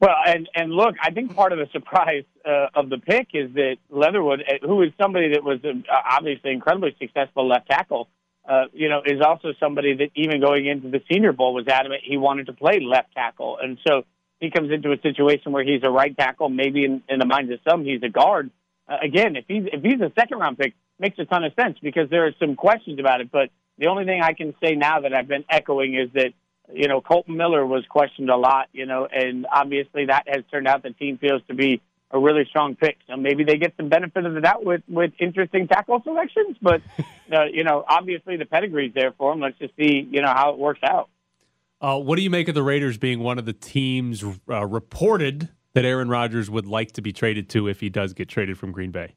[SPEAKER 11] Well, and and look, I think part of the surprise uh, of the pick is that Leatherwood, uh, who is somebody that was uh, obviously incredibly successful left tackle, uh, you know, is also somebody that even going into the Senior Bowl was adamant he wanted to play left tackle, and so he comes into a situation where he's a right tackle. Maybe in, in the minds of some, he's a guard. Uh, again, if he's if he's a second round pick, makes a ton of sense because there are some questions about it. But the only thing I can say now that I've been echoing is that you know, Kolton Miller was questioned a lot, you know, and obviously that has turned out the team feels to be a really strong pick. So maybe they get some benefit of the doubt with, with interesting tackle selections, but, uh, you know, obviously the pedigree's there for them. Let's just see, you know, how it works out.
[SPEAKER 4] Uh, what do you make of the Raiders being one of the teams uh, reported that Aaron Rodgers would like to be traded to if he does get traded from Green Bay?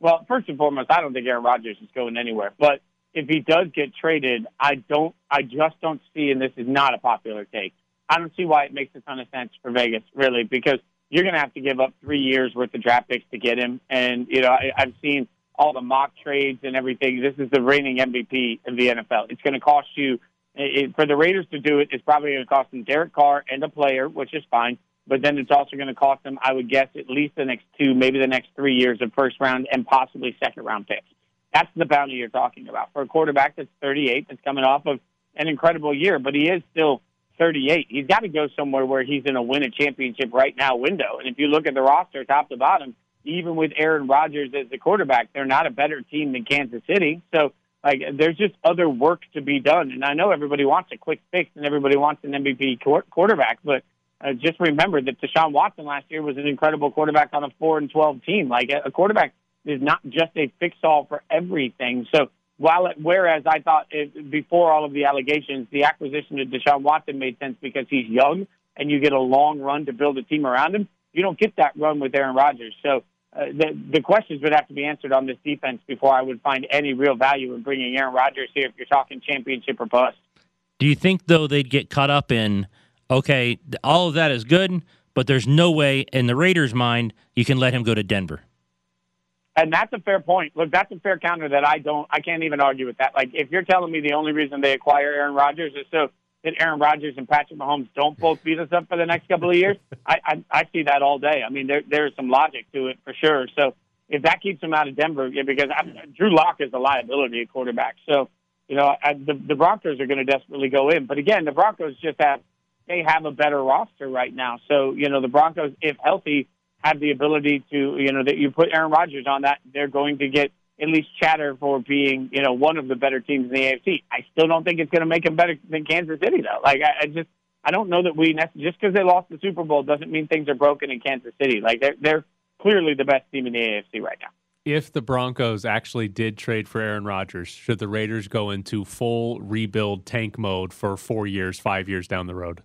[SPEAKER 11] Well, first and foremost, I don't think Aaron Rodgers is going anywhere, but if he does get traded, I don't, I just don't see, and this is not a popular take. I don't see why it makes a ton of sense for Vegas, really, because you're going to have to give up three years worth of draft picks to get him. And you know, I, I've seen all the mock trades and everything. This is the reigning MVP of the NFL. It's going to cost you it, for the Raiders to do it. It's probably going to cost them Derek Carr and a player, which is fine. But then it's also going to cost them, I would guess, at least the next two, maybe the next three years of first round and possibly second round picks. That's the bounty you're talking about for a quarterback that's 38, that's coming off of an incredible year, but he is still 38. He's got to go somewhere where he's in a win a championship right now window. And if you look at the roster top to bottom, even with Aaron Rodgers as the quarterback, they're not a better team than Kansas City. So, like, there's just other work to be done. And I know everybody wants a quick fix and everybody wants an MVP quarterback, but uh, just remember that Deshaun Watson last year was an incredible quarterback on a 4 and 12 team. Like, a quarterback is not just a fix all for everything. So while it, whereas I thought it, before all of the allegations, the acquisition of Deshaun Watson made sense because he's young and you get a long run to build a team around him. You don't get that run with Aaron Rodgers. So uh, the the questions would have to be answered on this defense before I would find any real value in bringing Aaron Rodgers here. If you're talking championship or bust.
[SPEAKER 5] Do you think though they'd get caught up in okay, all of that is good, but there's no way in the Raiders' mind you can let him go to Denver?
[SPEAKER 11] And that's a fair point. Look, that's a fair counter that I don't, I can't even argue with that. Like, if you're telling me the only reason they acquire Aaron Rodgers is so that Aaron Rodgers and Patrick Mahomes don't both beat us up for the next couple of years, I, I, I see that all day. I mean, there, there's some logic to it for sure. So if that keeps them out of Denver, yeah, because I, Drew Lock is a liability at quarterback. So, you know, I, the, the Broncos are going to desperately go in. But again, the Broncos just have, they have a better roster right now. So, you know, the Broncos, if healthy, have the ability to, you know, that you put Aaron Rodgers on that, they're going to get at least chatter for being, you know, one of the better teams in the AFC. I still don't think it's going to make them better than Kansas City, though. Like, I, I just, I don't know that we just because they lost the Super Bowl doesn't mean things are broken in Kansas City. Like, they're they're clearly the best team in the AFC right now.
[SPEAKER 4] If the Broncos actually did trade for Aaron Rodgers, should the Raiders go into full rebuild tank mode for four years, five years down the road?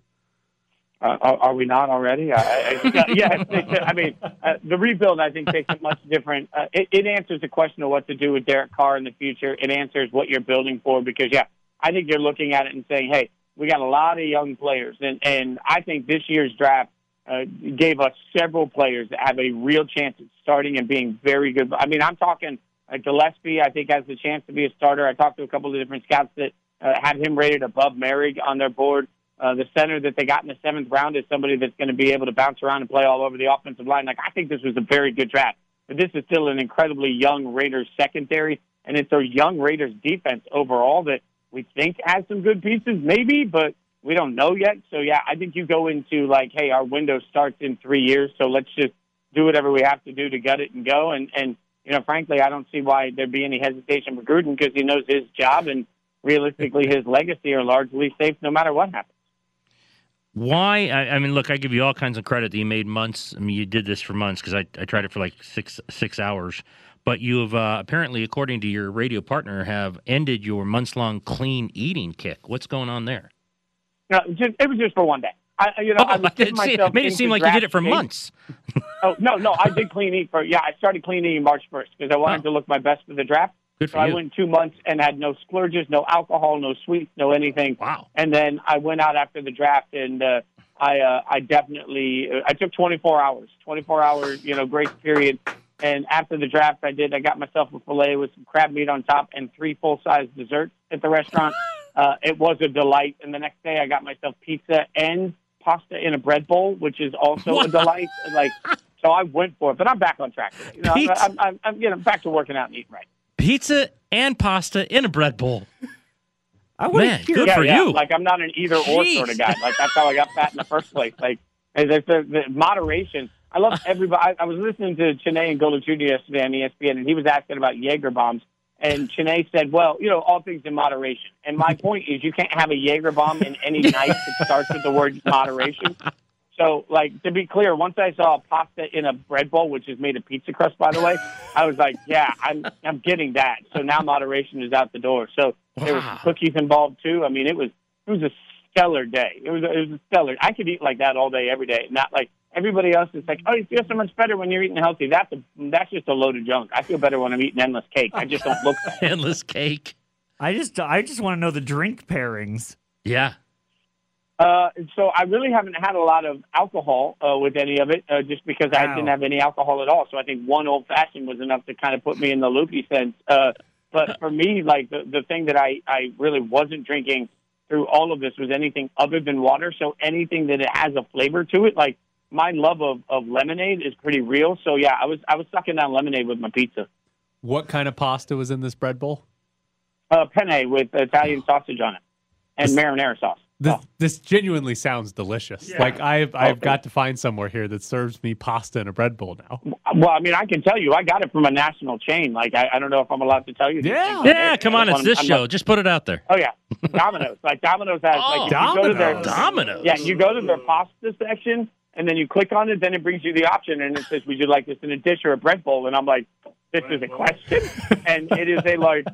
[SPEAKER 11] Uh, are, are, we not already? I, I, yeah, I mean, uh, the rebuild I think takes a much different. Uh, it, it answers the question of what to do with Derek Carr in the future. It answers what you're building for because, yeah, I think you're looking at it and saying, hey, we got a lot of young players, and and I think this year's draft uh, gave us several players that have a real chance at starting and being very good. I mean, I'm talking uh, Gillespie. I think has the chance to be a starter. I talked to a couple of different scouts that uh, had him rated above Moehrig on their board. Uh, the center that they got in the seventh round is somebody that's going to be able to bounce around and play all over the offensive line. Like I think this was a very good draft. but this is still an incredibly young Raiders secondary, and it's a young Raiders defense overall that we think has some good pieces, maybe, but we don't know yet. So yeah, I think you go into like, hey, our window starts in three years, so let's just do whatever we have to do to gut it and go. And and you know, frankly, I don't see why there'd be any hesitation for Gruden because he knows his job and realistically his legacy are largely safe no matter what happens.
[SPEAKER 5] Why? I, I mean, look, I give you all kinds of credit that you made months. I mean, you did this for months because I, I tried it for like six six hours. But you have uh, apparently, according to your radio partner, have ended your months long clean eating kick. What's going on there?
[SPEAKER 11] No, just, it was just for one day. I, you know, I was
[SPEAKER 5] it,
[SPEAKER 11] giving
[SPEAKER 5] se-
[SPEAKER 11] myself
[SPEAKER 5] made it seem like you did it for months.
[SPEAKER 11] oh no, no, I did clean eat for yeah. I started clean eating March first because I wanted to look my best for the draft. So I went two months and had no splurges, no alcohol, no sweets, no anything.
[SPEAKER 5] Wow.
[SPEAKER 11] And then I went out after the draft and uh, I uh, I definitely uh, I took 24 hours, 24 hour you know grace period. And after the draft, I did. I got myself a fillet with some crab meat on top and three full size desserts at the restaurant. Uh, it was a delight. And the next day, I got myself pizza and pasta in a bread bowl, which is also a delight. Like, so I went for it. But I'm back on track. today. You know. I'm, I'm, I'm you know back to working out and eating right.
[SPEAKER 5] Pizza and pasta in a bread bowl.
[SPEAKER 6] I wanna
[SPEAKER 5] Man,
[SPEAKER 6] hear-
[SPEAKER 5] good
[SPEAKER 11] yeah,
[SPEAKER 5] for
[SPEAKER 11] yeah.
[SPEAKER 5] you.
[SPEAKER 11] Like I'm not an either or
[SPEAKER 5] Jeez.
[SPEAKER 11] sort of guy. Like that's how I got fat in the first place. Like and there's the, the moderation. I love everybody. I, I was listening to Chiney and Golic Jr. yesterday on ESPN, and he was asking about Jaeger bombs. And Chiney said, "Well, you know, all things in moderation." And my point is, you can't have a Jaeger bomb in any night that starts with the word moderation. So, like to be clear, once I saw a pasta in a bread bowl, which is made of pizza crust, by the way, I was like, "Yeah, I'm I'm getting that." So now moderation is out the door. So there was cookies involved too. I mean, it was it was a stellar day. It was a, it was a stellar. I could eat like that all day, every day. Not like everybody else is like, "Oh, you feel so much better when you're eating healthy." That's a that's just a load of junk. I feel better when I'm eating endless cake. I just don't look bad.
[SPEAKER 5] Endless cake.
[SPEAKER 6] I just I just want to know the drink pairings.
[SPEAKER 5] Yeah.
[SPEAKER 11] Uh, so I really haven't had a lot of alcohol uh, with any of it, uh, just because I didn't have any alcohol at all. So I think one old fashioned was enough to kind of put me in the loopy sense. Uh, but for me, like the the thing that I I really wasn't drinking through all of this was anything other than water. So anything that it has a flavor to it, like my love of of lemonade is pretty real. So yeah, I was I was sucking down lemonade with my pizza.
[SPEAKER 4] What kind of pasta was in this bread bowl?
[SPEAKER 11] Uh, penne with Italian sausage on it and marinara sauce.
[SPEAKER 4] This, oh. this genuinely sounds delicious.
[SPEAKER 11] Yeah.
[SPEAKER 4] Like I've oh, I've
[SPEAKER 11] Okay.
[SPEAKER 4] got to find somewhere here that serves me pasta in a bread bowl now.
[SPEAKER 11] Well, I mean, I can tell you, I got it from a national chain. Like, I, I don't know if I'm allowed to tell you.
[SPEAKER 4] Yeah.
[SPEAKER 5] Yeah,
[SPEAKER 11] air.
[SPEAKER 5] come on.
[SPEAKER 11] I'm-
[SPEAKER 5] It's this
[SPEAKER 11] I'm
[SPEAKER 5] show.
[SPEAKER 11] not-
[SPEAKER 5] Just put it out there.
[SPEAKER 11] oh yeah, Domino's. Like Domino's has like if you go to their
[SPEAKER 4] Domino's.
[SPEAKER 5] Domino's.
[SPEAKER 11] yeah, you go to their pasta section and then you click on it, then it brings you the option and it says, "Would you like this in a dish or a bread bowl?" And I'm like, "This is a question," and it is a like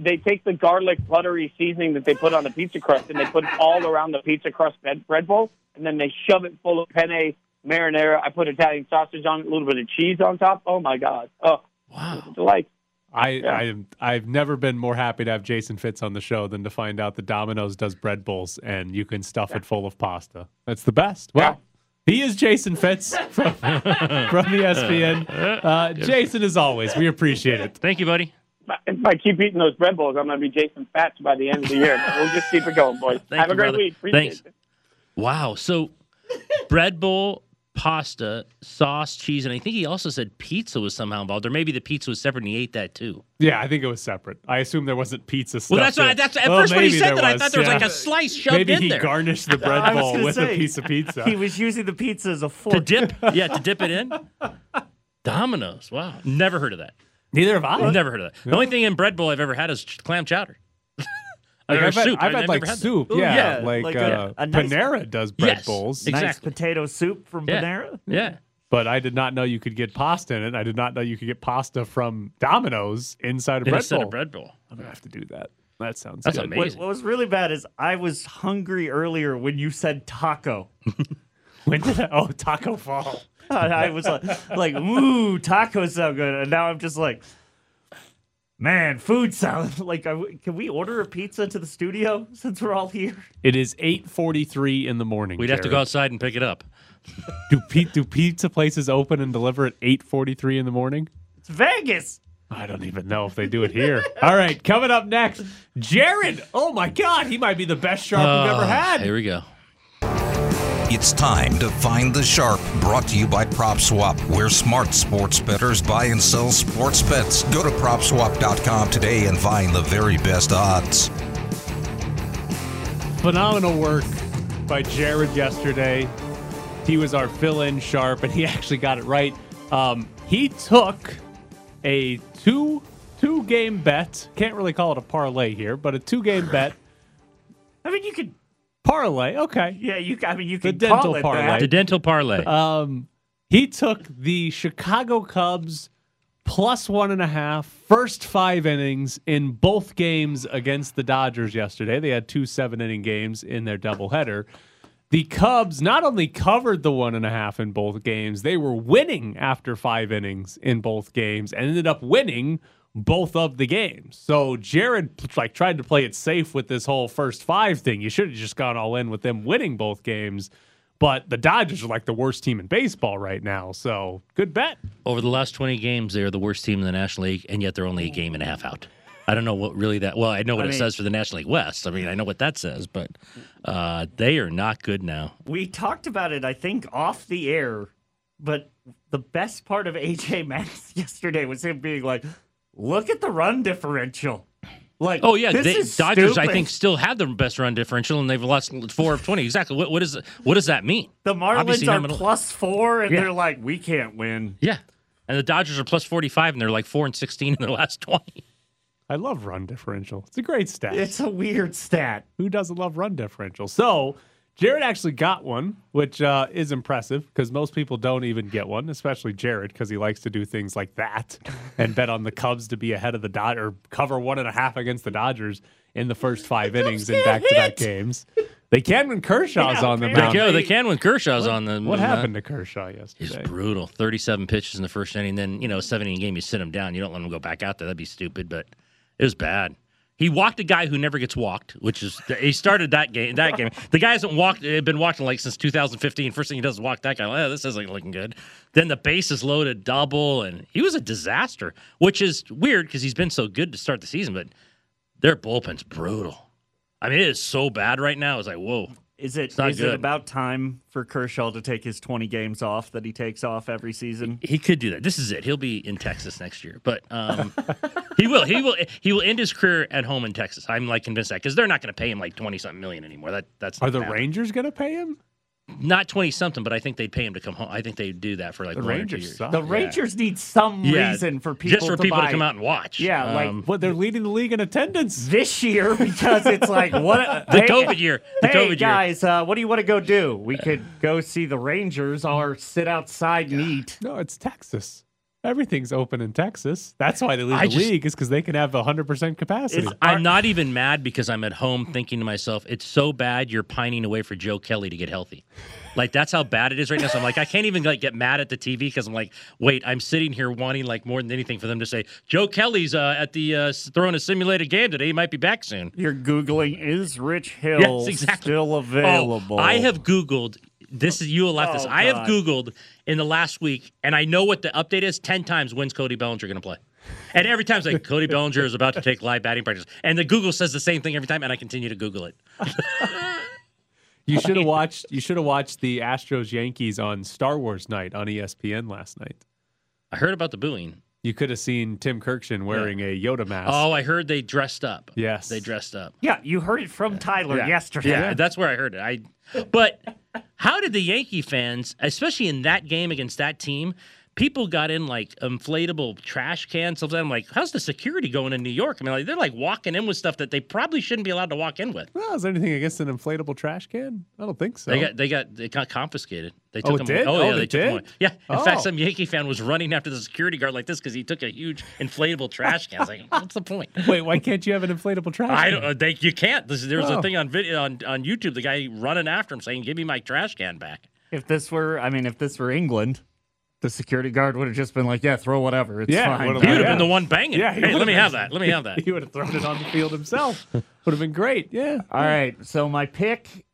[SPEAKER 11] they take the garlic buttery seasoning that they put on the pizza crust and they put it all around the pizza crust bed, bread bowl, and then they shove it full of penne marinara. I put Italian sausage on it, a little bit of cheese on top. Oh my god! Oh,
[SPEAKER 5] Wow.
[SPEAKER 11] it's delight.
[SPEAKER 4] I,
[SPEAKER 11] Yeah.
[SPEAKER 4] I am I've never been more happy to have Jason Fitz on the show than to find out that Domino's does bread bowls and you can stuff it full of pasta. That's the best. Well, he is Jason Fitz from, from ESPN. Uh, Jason, as always, we appreciate it.
[SPEAKER 5] Thank you, buddy.
[SPEAKER 11] If I keep eating those bread bowls, I'm going to be Jason Fats by the end of the year. But we'll just keep it going, boys.
[SPEAKER 5] Thank
[SPEAKER 11] Have
[SPEAKER 5] you,
[SPEAKER 11] a great
[SPEAKER 5] brother.
[SPEAKER 11] week. Appreciate
[SPEAKER 5] Thanks.
[SPEAKER 11] it.
[SPEAKER 5] Wow. So, bread bowl, pasta, sauce, cheese, and I think he also said pizza was somehow involved, or maybe the pizza was separate and he ate that too.
[SPEAKER 4] Yeah, I think it was separate. I assume there wasn't pizza.
[SPEAKER 5] Well, that's why. That's at first when he said that, I thought there was like a slice shoved
[SPEAKER 4] Maybe
[SPEAKER 5] in
[SPEAKER 4] he
[SPEAKER 5] there
[SPEAKER 4] garnished the bread bowl with
[SPEAKER 6] say,
[SPEAKER 4] a piece of pizza.
[SPEAKER 6] He was using the pizza as a fork to
[SPEAKER 5] dip. Yeah, to dip it in. Domino's. Wow. Never heard of that.
[SPEAKER 4] Neither have I.
[SPEAKER 5] Never heard of that. The only thing in bread bowl I've ever had is clam chowder.
[SPEAKER 4] Like, I've had,
[SPEAKER 5] soup.
[SPEAKER 4] I've had
[SPEAKER 5] I've
[SPEAKER 4] like
[SPEAKER 5] had
[SPEAKER 4] soup.
[SPEAKER 6] Ooh,
[SPEAKER 4] yeah,
[SPEAKER 6] yeah,
[SPEAKER 4] like,
[SPEAKER 6] like
[SPEAKER 4] uh,
[SPEAKER 6] a- a nice-
[SPEAKER 4] Panera does bread
[SPEAKER 5] Yes,
[SPEAKER 4] bowls.
[SPEAKER 6] Nice potato soup from
[SPEAKER 5] Yeah.
[SPEAKER 6] Panera.
[SPEAKER 5] Yeah.
[SPEAKER 4] But I did not know you could get pasta in it. I did not know you could get pasta from Domino's inside a bread
[SPEAKER 5] Instead
[SPEAKER 4] bowl.
[SPEAKER 5] of bread bowl.
[SPEAKER 4] I'm gonna have to do that. That sounds
[SPEAKER 5] That's
[SPEAKER 4] good.
[SPEAKER 5] amazing.
[SPEAKER 6] What, what was really bad is I was hungry earlier when you said taco.
[SPEAKER 4] When did I, oh Taco Fall?
[SPEAKER 6] I was like, like, ooh, tacos sound good. And now I'm just like, man, food sounds like. I, can we order a pizza to the studio since we're all here?
[SPEAKER 4] It is 8:43 in the morning.
[SPEAKER 5] We'd have to go outside and pick it up.
[SPEAKER 4] Do, pi- do pizza places open and deliver at 8:43 in the morning?
[SPEAKER 6] It's Vegas.
[SPEAKER 4] I don't even know if they do it here. All right, coming up next, Jared. Oh my God, he might be the best sharp we've ever
[SPEAKER 5] Oh,
[SPEAKER 4] had.
[SPEAKER 5] Here we go.
[SPEAKER 1] It's time to find the sharp. Brought to you by PropSwap, where smart sports bettors buy and sell sports bets. Go to PropSwap.com today and find the very best odds.
[SPEAKER 4] Phenomenal work by Jared yesterday. He was our fill-in sharp, and he actually got it right. Um, he took a two two game bet. Can't really call it a parlay here, but a two game bet.
[SPEAKER 6] I mean, you could
[SPEAKER 4] parlay. Okay,
[SPEAKER 6] Yeah, you. I mean, you
[SPEAKER 4] The
[SPEAKER 6] could
[SPEAKER 4] dental
[SPEAKER 6] call it
[SPEAKER 4] parlay.
[SPEAKER 6] that.
[SPEAKER 5] The dental parlay.
[SPEAKER 4] Um, he took the Chicago Cubs plus one and a half, first five innings in both games against the Dodgers yesterday. They had two seven inning games in their doubleheader. The Cubs not only covered the one and a half in both games, they were winning after five innings in both games and ended up winning both of the games. So Jared like tried to play it safe with this whole first five thing. You should have just gone all in with them winning both games. But the Dodgers are like the worst team in baseball right now. So good bet.
[SPEAKER 5] Over the last 20 games, they're the worst team in the National League, and yet they're only a game and a half out. I don't know what really that. Well, I know what
[SPEAKER 6] I
[SPEAKER 5] it
[SPEAKER 6] mean-
[SPEAKER 5] says for the National League West. I mean, I know what that says, but uh, they are not good now.
[SPEAKER 6] We talked about it, I think, off the air, but the best part of AJ Max yesterday was him being like, "Look at the run differential." Like,
[SPEAKER 5] Oh yeah,
[SPEAKER 6] this
[SPEAKER 5] they,
[SPEAKER 6] is
[SPEAKER 5] Dodgers I think still have the best run differential, and they've lost four of 20. Exactly. What, what is what does that mean?
[SPEAKER 6] the
[SPEAKER 5] Obviously
[SPEAKER 6] Marlins are
[SPEAKER 5] nominal-
[SPEAKER 6] plus four, and
[SPEAKER 5] Yeah.
[SPEAKER 6] they're like, "We can't win."
[SPEAKER 5] Yeah, and the Dodgers are plus 45, and they're like four and 16 in their last 20.
[SPEAKER 4] I love run differential. It's a great stat.
[SPEAKER 6] It's a weird stat.
[SPEAKER 4] Who doesn't love run differential? So Jared actually got one, which uh, is impressive because most people don't even get one, especially Jared because he likes to do things like that and bet on the Cubs to be ahead of the Dodgers or cover one and a half against the Dodgers in the first five innings in back-to-back games. They can when Kershaw's
[SPEAKER 6] Yeah,
[SPEAKER 4] on the
[SPEAKER 5] They
[SPEAKER 4] mound.
[SPEAKER 5] can, they can when Kershaw's on the.
[SPEAKER 4] What happened to Kershaw yesterday?
[SPEAKER 5] He's
[SPEAKER 4] yesterday?
[SPEAKER 5] brutal. 37 pitches in the first inning. Then, you know, seven inning game, you sit him down. You don't let him go back out there. That'd be stupid, but it was bad. He walked a guy who never gets walked, which is he started that game. That game, the guy hasn't walked, eh, been walking like since 2015. First thing he does is walk that guy. Like, oh, this isn't looking good. Then the bases loaded double, and he was a disaster. Which is weird because he's been so good to start the season, but their bullpen's brutal. I mean, it is so bad right now. It's like whoa.
[SPEAKER 6] Is it
[SPEAKER 5] not
[SPEAKER 6] is
[SPEAKER 5] good.
[SPEAKER 6] it about time for Kershaw to take his 20 games off that he takes off every season?
[SPEAKER 5] He could do that. This is it. He'll be in Texas next year, but um, he will. He will. He will end his career at home in Texas. I'm like convinced that because they're not going to pay him like twenty something million anymore. That that's
[SPEAKER 4] Are the
[SPEAKER 5] happening.
[SPEAKER 4] Rangers going to pay him?
[SPEAKER 5] Not twenty something, but I think they'd pay him to come home. I think they'd do that for like
[SPEAKER 4] The
[SPEAKER 5] one or two
[SPEAKER 4] Rangers
[SPEAKER 5] years.
[SPEAKER 4] suck.
[SPEAKER 6] The Rangers need some
[SPEAKER 5] Yeah,
[SPEAKER 6] reason for people
[SPEAKER 5] just for
[SPEAKER 6] to
[SPEAKER 5] people
[SPEAKER 6] buy
[SPEAKER 5] to come out and watch.
[SPEAKER 6] Yeah, like
[SPEAKER 5] Um,
[SPEAKER 4] What they're leading the league in attendance.
[SPEAKER 6] this year because it's like what
[SPEAKER 5] the
[SPEAKER 6] hey,
[SPEAKER 5] COVID year. The
[SPEAKER 6] Hey
[SPEAKER 5] COVID year.
[SPEAKER 6] guys, uh, what do you want to go do? We could go see the Rangers or sit outside and eat.
[SPEAKER 4] No, it's Texas. Everything's open in Texas. That's why they leave
[SPEAKER 5] I
[SPEAKER 4] the
[SPEAKER 5] just-
[SPEAKER 4] league is because they can have 100% capacity.
[SPEAKER 5] I'm not even mad because I'm at home thinking to myself, it's so bad you're pining away for Joe Kelly to get healthy. Like that's how bad it is right now. So I'm like, I can't even like get mad at the TV because I'm like, wait, I'm sitting here wanting like more than anything for them to say Joe Kelly's uh, at the uh, throwing a simulated game today. He might be back soon.
[SPEAKER 6] You're googling is Rich Hill
[SPEAKER 5] Yes, exactly.
[SPEAKER 6] still available?
[SPEAKER 5] Oh, I have Googled. This is you will laugh this.
[SPEAKER 6] Oh,
[SPEAKER 5] I have
[SPEAKER 6] God.
[SPEAKER 5] Googled in the last week, and I know what the update is. Ten times when's Cody Bellinger going to play? And every time it's like Cody Bellinger is about to take live batting practice, and the Google says the same thing every time, and I continue to Google it.
[SPEAKER 4] You should have watched. You should have watched the Astros Yankees on Star Wars night on ESPN last night.
[SPEAKER 5] I heard about the booing.
[SPEAKER 4] You could have seen Tim Kurkjian wearing a Yoda mask.
[SPEAKER 5] Oh, I heard they dressed up.
[SPEAKER 4] Yes.
[SPEAKER 5] they dressed up.
[SPEAKER 6] Yeah, you heard it from Tyler
[SPEAKER 5] Yeah.
[SPEAKER 6] yesterday.
[SPEAKER 5] Yeah, that's where I heard it. I, but how did the Yankee fans, especially in that game against that team, people got in like inflatable trash cans. Something. I'm like, how's the security going in New York? I mean, like, they're like walking in with stuff that they probably shouldn't be allowed to walk in with.
[SPEAKER 4] Well, is there anything against an inflatable trash can? I don't think so.
[SPEAKER 5] They got they got they got confiscated. They
[SPEAKER 4] Oh,
[SPEAKER 5] took
[SPEAKER 4] it
[SPEAKER 5] them.
[SPEAKER 4] did?
[SPEAKER 5] Oh,
[SPEAKER 4] Oh,
[SPEAKER 5] yeah,
[SPEAKER 4] they
[SPEAKER 5] they, took them away. Yeah. In
[SPEAKER 4] Oh.
[SPEAKER 5] fact, some Yankee fan was running after the security guard like this because he took a huge inflatable trash can. I was like, what's the point?
[SPEAKER 4] Wait, why can't you have an inflatable trash can?
[SPEAKER 5] I
[SPEAKER 4] can?
[SPEAKER 5] don't. uh, They, you can't. This, there was
[SPEAKER 4] Oh.
[SPEAKER 5] a thing on video on, on YouTube. The guy running after him saying, "Give me my trash can back."
[SPEAKER 6] If this were, I mean, if this were England, the security guard would have just been like, "Yeah, throw whatever. It's
[SPEAKER 4] Yeah,
[SPEAKER 6] fine."
[SPEAKER 4] would've
[SPEAKER 5] He would have
[SPEAKER 4] Yeah.
[SPEAKER 5] been the one banging.
[SPEAKER 4] Yeah, he
[SPEAKER 5] hey, let me have that. Let me have that.
[SPEAKER 4] He would have thrown it on the field himself. Would have been great. Yeah.
[SPEAKER 6] All right. So my pick.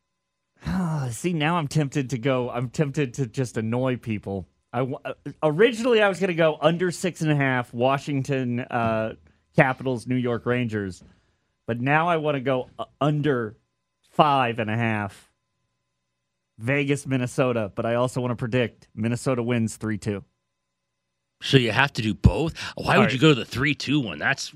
[SPEAKER 6] see, now I'm tempted to go. I'm tempted to just annoy people. I w- uh, originally I was going to go under six and a half. Washington uh, Capitals, New York Rangers, but now I want to go uh, under five and a half. Vegas, Minnesota, but I also want to predict Minnesota wins 3 2.
[SPEAKER 5] So you have to do both. Why
[SPEAKER 4] All
[SPEAKER 5] would
[SPEAKER 4] right.
[SPEAKER 5] you go to the three-two one? That's,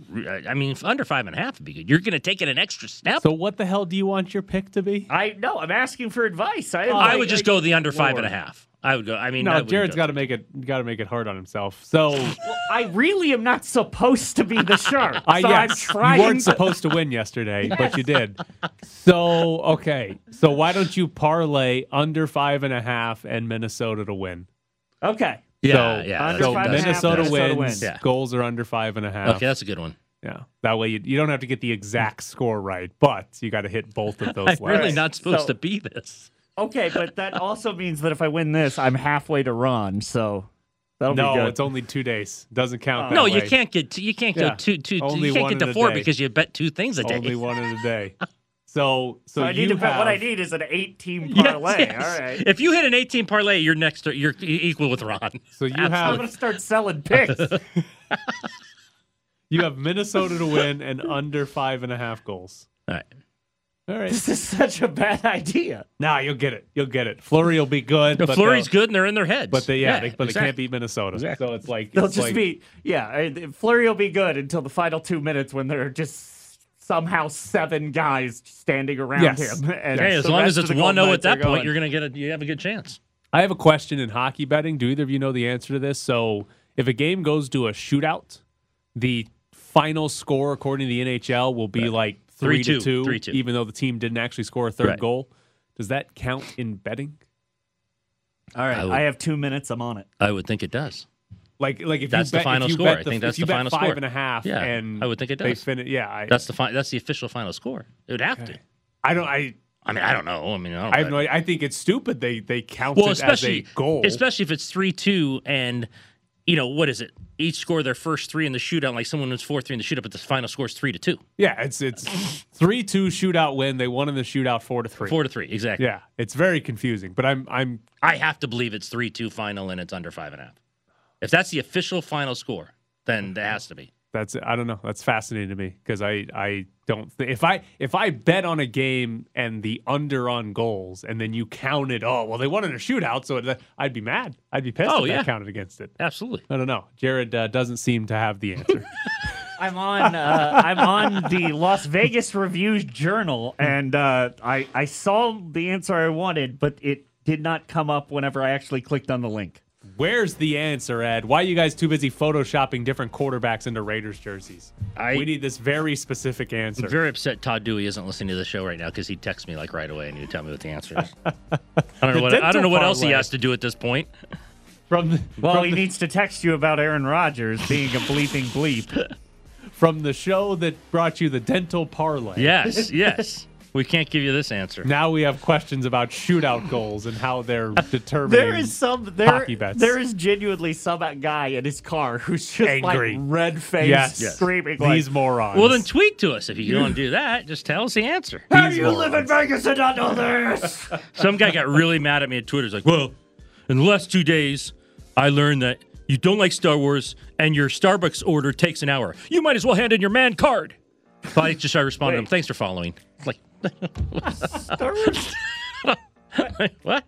[SPEAKER 5] I mean, under five and a half would be good. You're going to take it an extra step.
[SPEAKER 4] So what the hell do you want your pick to be?
[SPEAKER 6] I no, I'm asking for advice. I,
[SPEAKER 5] I would just go the under five and
[SPEAKER 6] Lord.
[SPEAKER 5] a half. I would go. I mean, I
[SPEAKER 4] No,
[SPEAKER 5] wouldn't
[SPEAKER 4] Jared's got to make it got to make it hard on himself. So
[SPEAKER 6] Well, I really am not supposed to be the shark.
[SPEAKER 4] I
[SPEAKER 6] so I'm
[SPEAKER 4] yes,
[SPEAKER 6] trying.
[SPEAKER 4] you weren't
[SPEAKER 6] to-
[SPEAKER 4] supposed to win yesterday, but you did. So okay, so why don't you parlay under five and a half and Minnesota to win?
[SPEAKER 6] Okay.
[SPEAKER 5] Yeah,
[SPEAKER 4] so,
[SPEAKER 5] yeah.
[SPEAKER 6] Under
[SPEAKER 4] so
[SPEAKER 6] five and a half,
[SPEAKER 4] Minnesota,
[SPEAKER 6] Minnesota
[SPEAKER 4] wins.
[SPEAKER 6] wins.
[SPEAKER 5] Yeah.
[SPEAKER 4] Goals are under five and a half.
[SPEAKER 5] Okay, that's a good one.
[SPEAKER 4] Yeah, that way you, you don't have to get the exact score right, but you got to hit both of those.
[SPEAKER 5] I'm really not supposed
[SPEAKER 6] So-
[SPEAKER 5] to be this.
[SPEAKER 6] Okay, but that also means that if I win this, I'm halfway to Ron. So that'll be
[SPEAKER 4] No,
[SPEAKER 6] good.
[SPEAKER 4] it's only two days. Doesn't count. Oh. that
[SPEAKER 5] No, you can't get. To, you can't
[SPEAKER 4] Yeah.
[SPEAKER 5] go two, two, two.
[SPEAKER 4] Only
[SPEAKER 5] You can't
[SPEAKER 4] one
[SPEAKER 5] get
[SPEAKER 4] in
[SPEAKER 5] to four
[SPEAKER 4] day.
[SPEAKER 5] because you bet two things a day.
[SPEAKER 4] Only one in a day. So, so,
[SPEAKER 6] so I
[SPEAKER 4] you
[SPEAKER 6] need to bet. What I need is an eight-team
[SPEAKER 5] Yes,
[SPEAKER 6] parlay.
[SPEAKER 5] yes.
[SPEAKER 6] All right.
[SPEAKER 5] If you hit an 18 parlay, you're next. To, you're equal with Ron.
[SPEAKER 4] So you have.
[SPEAKER 6] I'm gonna start selling picks.
[SPEAKER 4] you have Minnesota to win and under five and a half goals.
[SPEAKER 5] All right.
[SPEAKER 4] All right.
[SPEAKER 6] this is such a bad idea.
[SPEAKER 4] Nah, you'll get it. You'll get it. Fleury will be good.
[SPEAKER 5] The
[SPEAKER 4] but Fleury's
[SPEAKER 5] good, and they're in their heads.
[SPEAKER 4] But they, yeah, they, but they can't beat Minnesota.
[SPEAKER 5] Exactly.
[SPEAKER 4] So it's like
[SPEAKER 6] They'll
[SPEAKER 4] it's
[SPEAKER 6] just
[SPEAKER 4] like-
[SPEAKER 6] be yeah. I- Fleury will be good until the final two minutes when they're just somehow seven guys standing around
[SPEAKER 4] Yes.
[SPEAKER 6] him. And
[SPEAKER 5] Hey, as long as it's
[SPEAKER 6] the
[SPEAKER 5] one oh
[SPEAKER 6] Golden
[SPEAKER 5] zero at that point,
[SPEAKER 6] going.
[SPEAKER 5] you're gonna get a. You have a good chance.
[SPEAKER 4] I have a question in hockey betting. Do either of you know the answer to this? So, if a game goes to a shootout, the final score according to the NHL will be like three, to
[SPEAKER 5] 3-2,
[SPEAKER 4] two,
[SPEAKER 5] 3-2.
[SPEAKER 4] even though the team didn't actually score a third
[SPEAKER 5] Right.
[SPEAKER 4] goal. Does that count in betting?
[SPEAKER 6] All right,
[SPEAKER 5] I would-
[SPEAKER 6] I have two minutes. I'm on it.
[SPEAKER 5] I would think it does.
[SPEAKER 4] Like, like if
[SPEAKER 5] That's
[SPEAKER 4] you
[SPEAKER 5] the final score.
[SPEAKER 4] Bet
[SPEAKER 5] I
[SPEAKER 4] the,
[SPEAKER 5] think
[SPEAKER 4] if
[SPEAKER 5] that's
[SPEAKER 4] you
[SPEAKER 5] the
[SPEAKER 4] bet
[SPEAKER 5] final
[SPEAKER 4] five
[SPEAKER 5] score.
[SPEAKER 4] and a half,
[SPEAKER 5] Yeah,
[SPEAKER 4] and
[SPEAKER 5] I would think it does.
[SPEAKER 4] finish. Yeah, I,
[SPEAKER 5] That's the fi- That's the official final score. It would have to.
[SPEAKER 4] I don't. I
[SPEAKER 5] I mean, I don't know. I mean, I don't.
[SPEAKER 4] I have no. I think it's stupid. They they count
[SPEAKER 5] well,
[SPEAKER 4] it
[SPEAKER 5] especially
[SPEAKER 4] as a goal.
[SPEAKER 5] especially if it's three two and you know what is it? Each score their first three in the shootout. Like someone was four three in the shootout, but the final score is three to two.
[SPEAKER 4] yeah, it's it's three two shootout win. They won in the shootout four to three.
[SPEAKER 5] Four to three, exactly.
[SPEAKER 4] Yeah, it's very confusing. But I'm I'm
[SPEAKER 5] I have to believe it's three two final and it's under five and a half. If that's the official final score, then there has to be.
[SPEAKER 4] That's I don't know. That's fascinating to me because I I don't th- if I if I bet on a game and the under on goals and then you counted oh well they won in a shootout so it, I'd be mad. I'd be pissed
[SPEAKER 5] Oh,
[SPEAKER 4] if
[SPEAKER 5] yeah.
[SPEAKER 4] that counted against it.
[SPEAKER 5] Absolutely.
[SPEAKER 4] I don't know. Jared uh, doesn't seem to have the answer.
[SPEAKER 6] I'm on. Uh, I'm on the Las Vegas Review Journal, and uh, I I saw the answer I wanted, but it did not come up whenever I actually clicked on the link.
[SPEAKER 4] Where's the answer, Ed? Why are you guys too busy photoshopping different quarterbacks into Raiders jerseys?
[SPEAKER 5] I-
[SPEAKER 4] we need this very specific answer.
[SPEAKER 5] I'm very upset Todd Dewey isn't listening to the show right now because he texts me like right away and he'd tell me what the answer is. I don't know what I don't know what else he has to do at this point.
[SPEAKER 4] from the,
[SPEAKER 6] Well,
[SPEAKER 4] from
[SPEAKER 6] he
[SPEAKER 4] the-
[SPEAKER 6] needs to text you about Aaron Rodgers being a bleeping bleep.
[SPEAKER 4] from the show that brought you the dental parlay.
[SPEAKER 5] Yes, yes. We can't give you this answer.
[SPEAKER 4] Now we have questions about shootout goals and how they're determining.
[SPEAKER 6] There is some there.
[SPEAKER 4] hockey bets.
[SPEAKER 6] There is genuinely some guy in his car who's just
[SPEAKER 4] Angry.
[SPEAKER 6] like red faced,
[SPEAKER 4] yes,
[SPEAKER 6] screaming like,
[SPEAKER 4] these morons.
[SPEAKER 5] Well, then tweet to us if you want to do that. Just tell us the answer.
[SPEAKER 6] "How do you live in Vegas and not know this?"
[SPEAKER 5] Some guy got really mad at me at Twitter. He's like, "Well, in the last two days, I learned that you don't like Star Wars and your Starbucks order takes an hour. You might as well hand in your man card." So I just I responded to him, "Thanks for following." Like, what?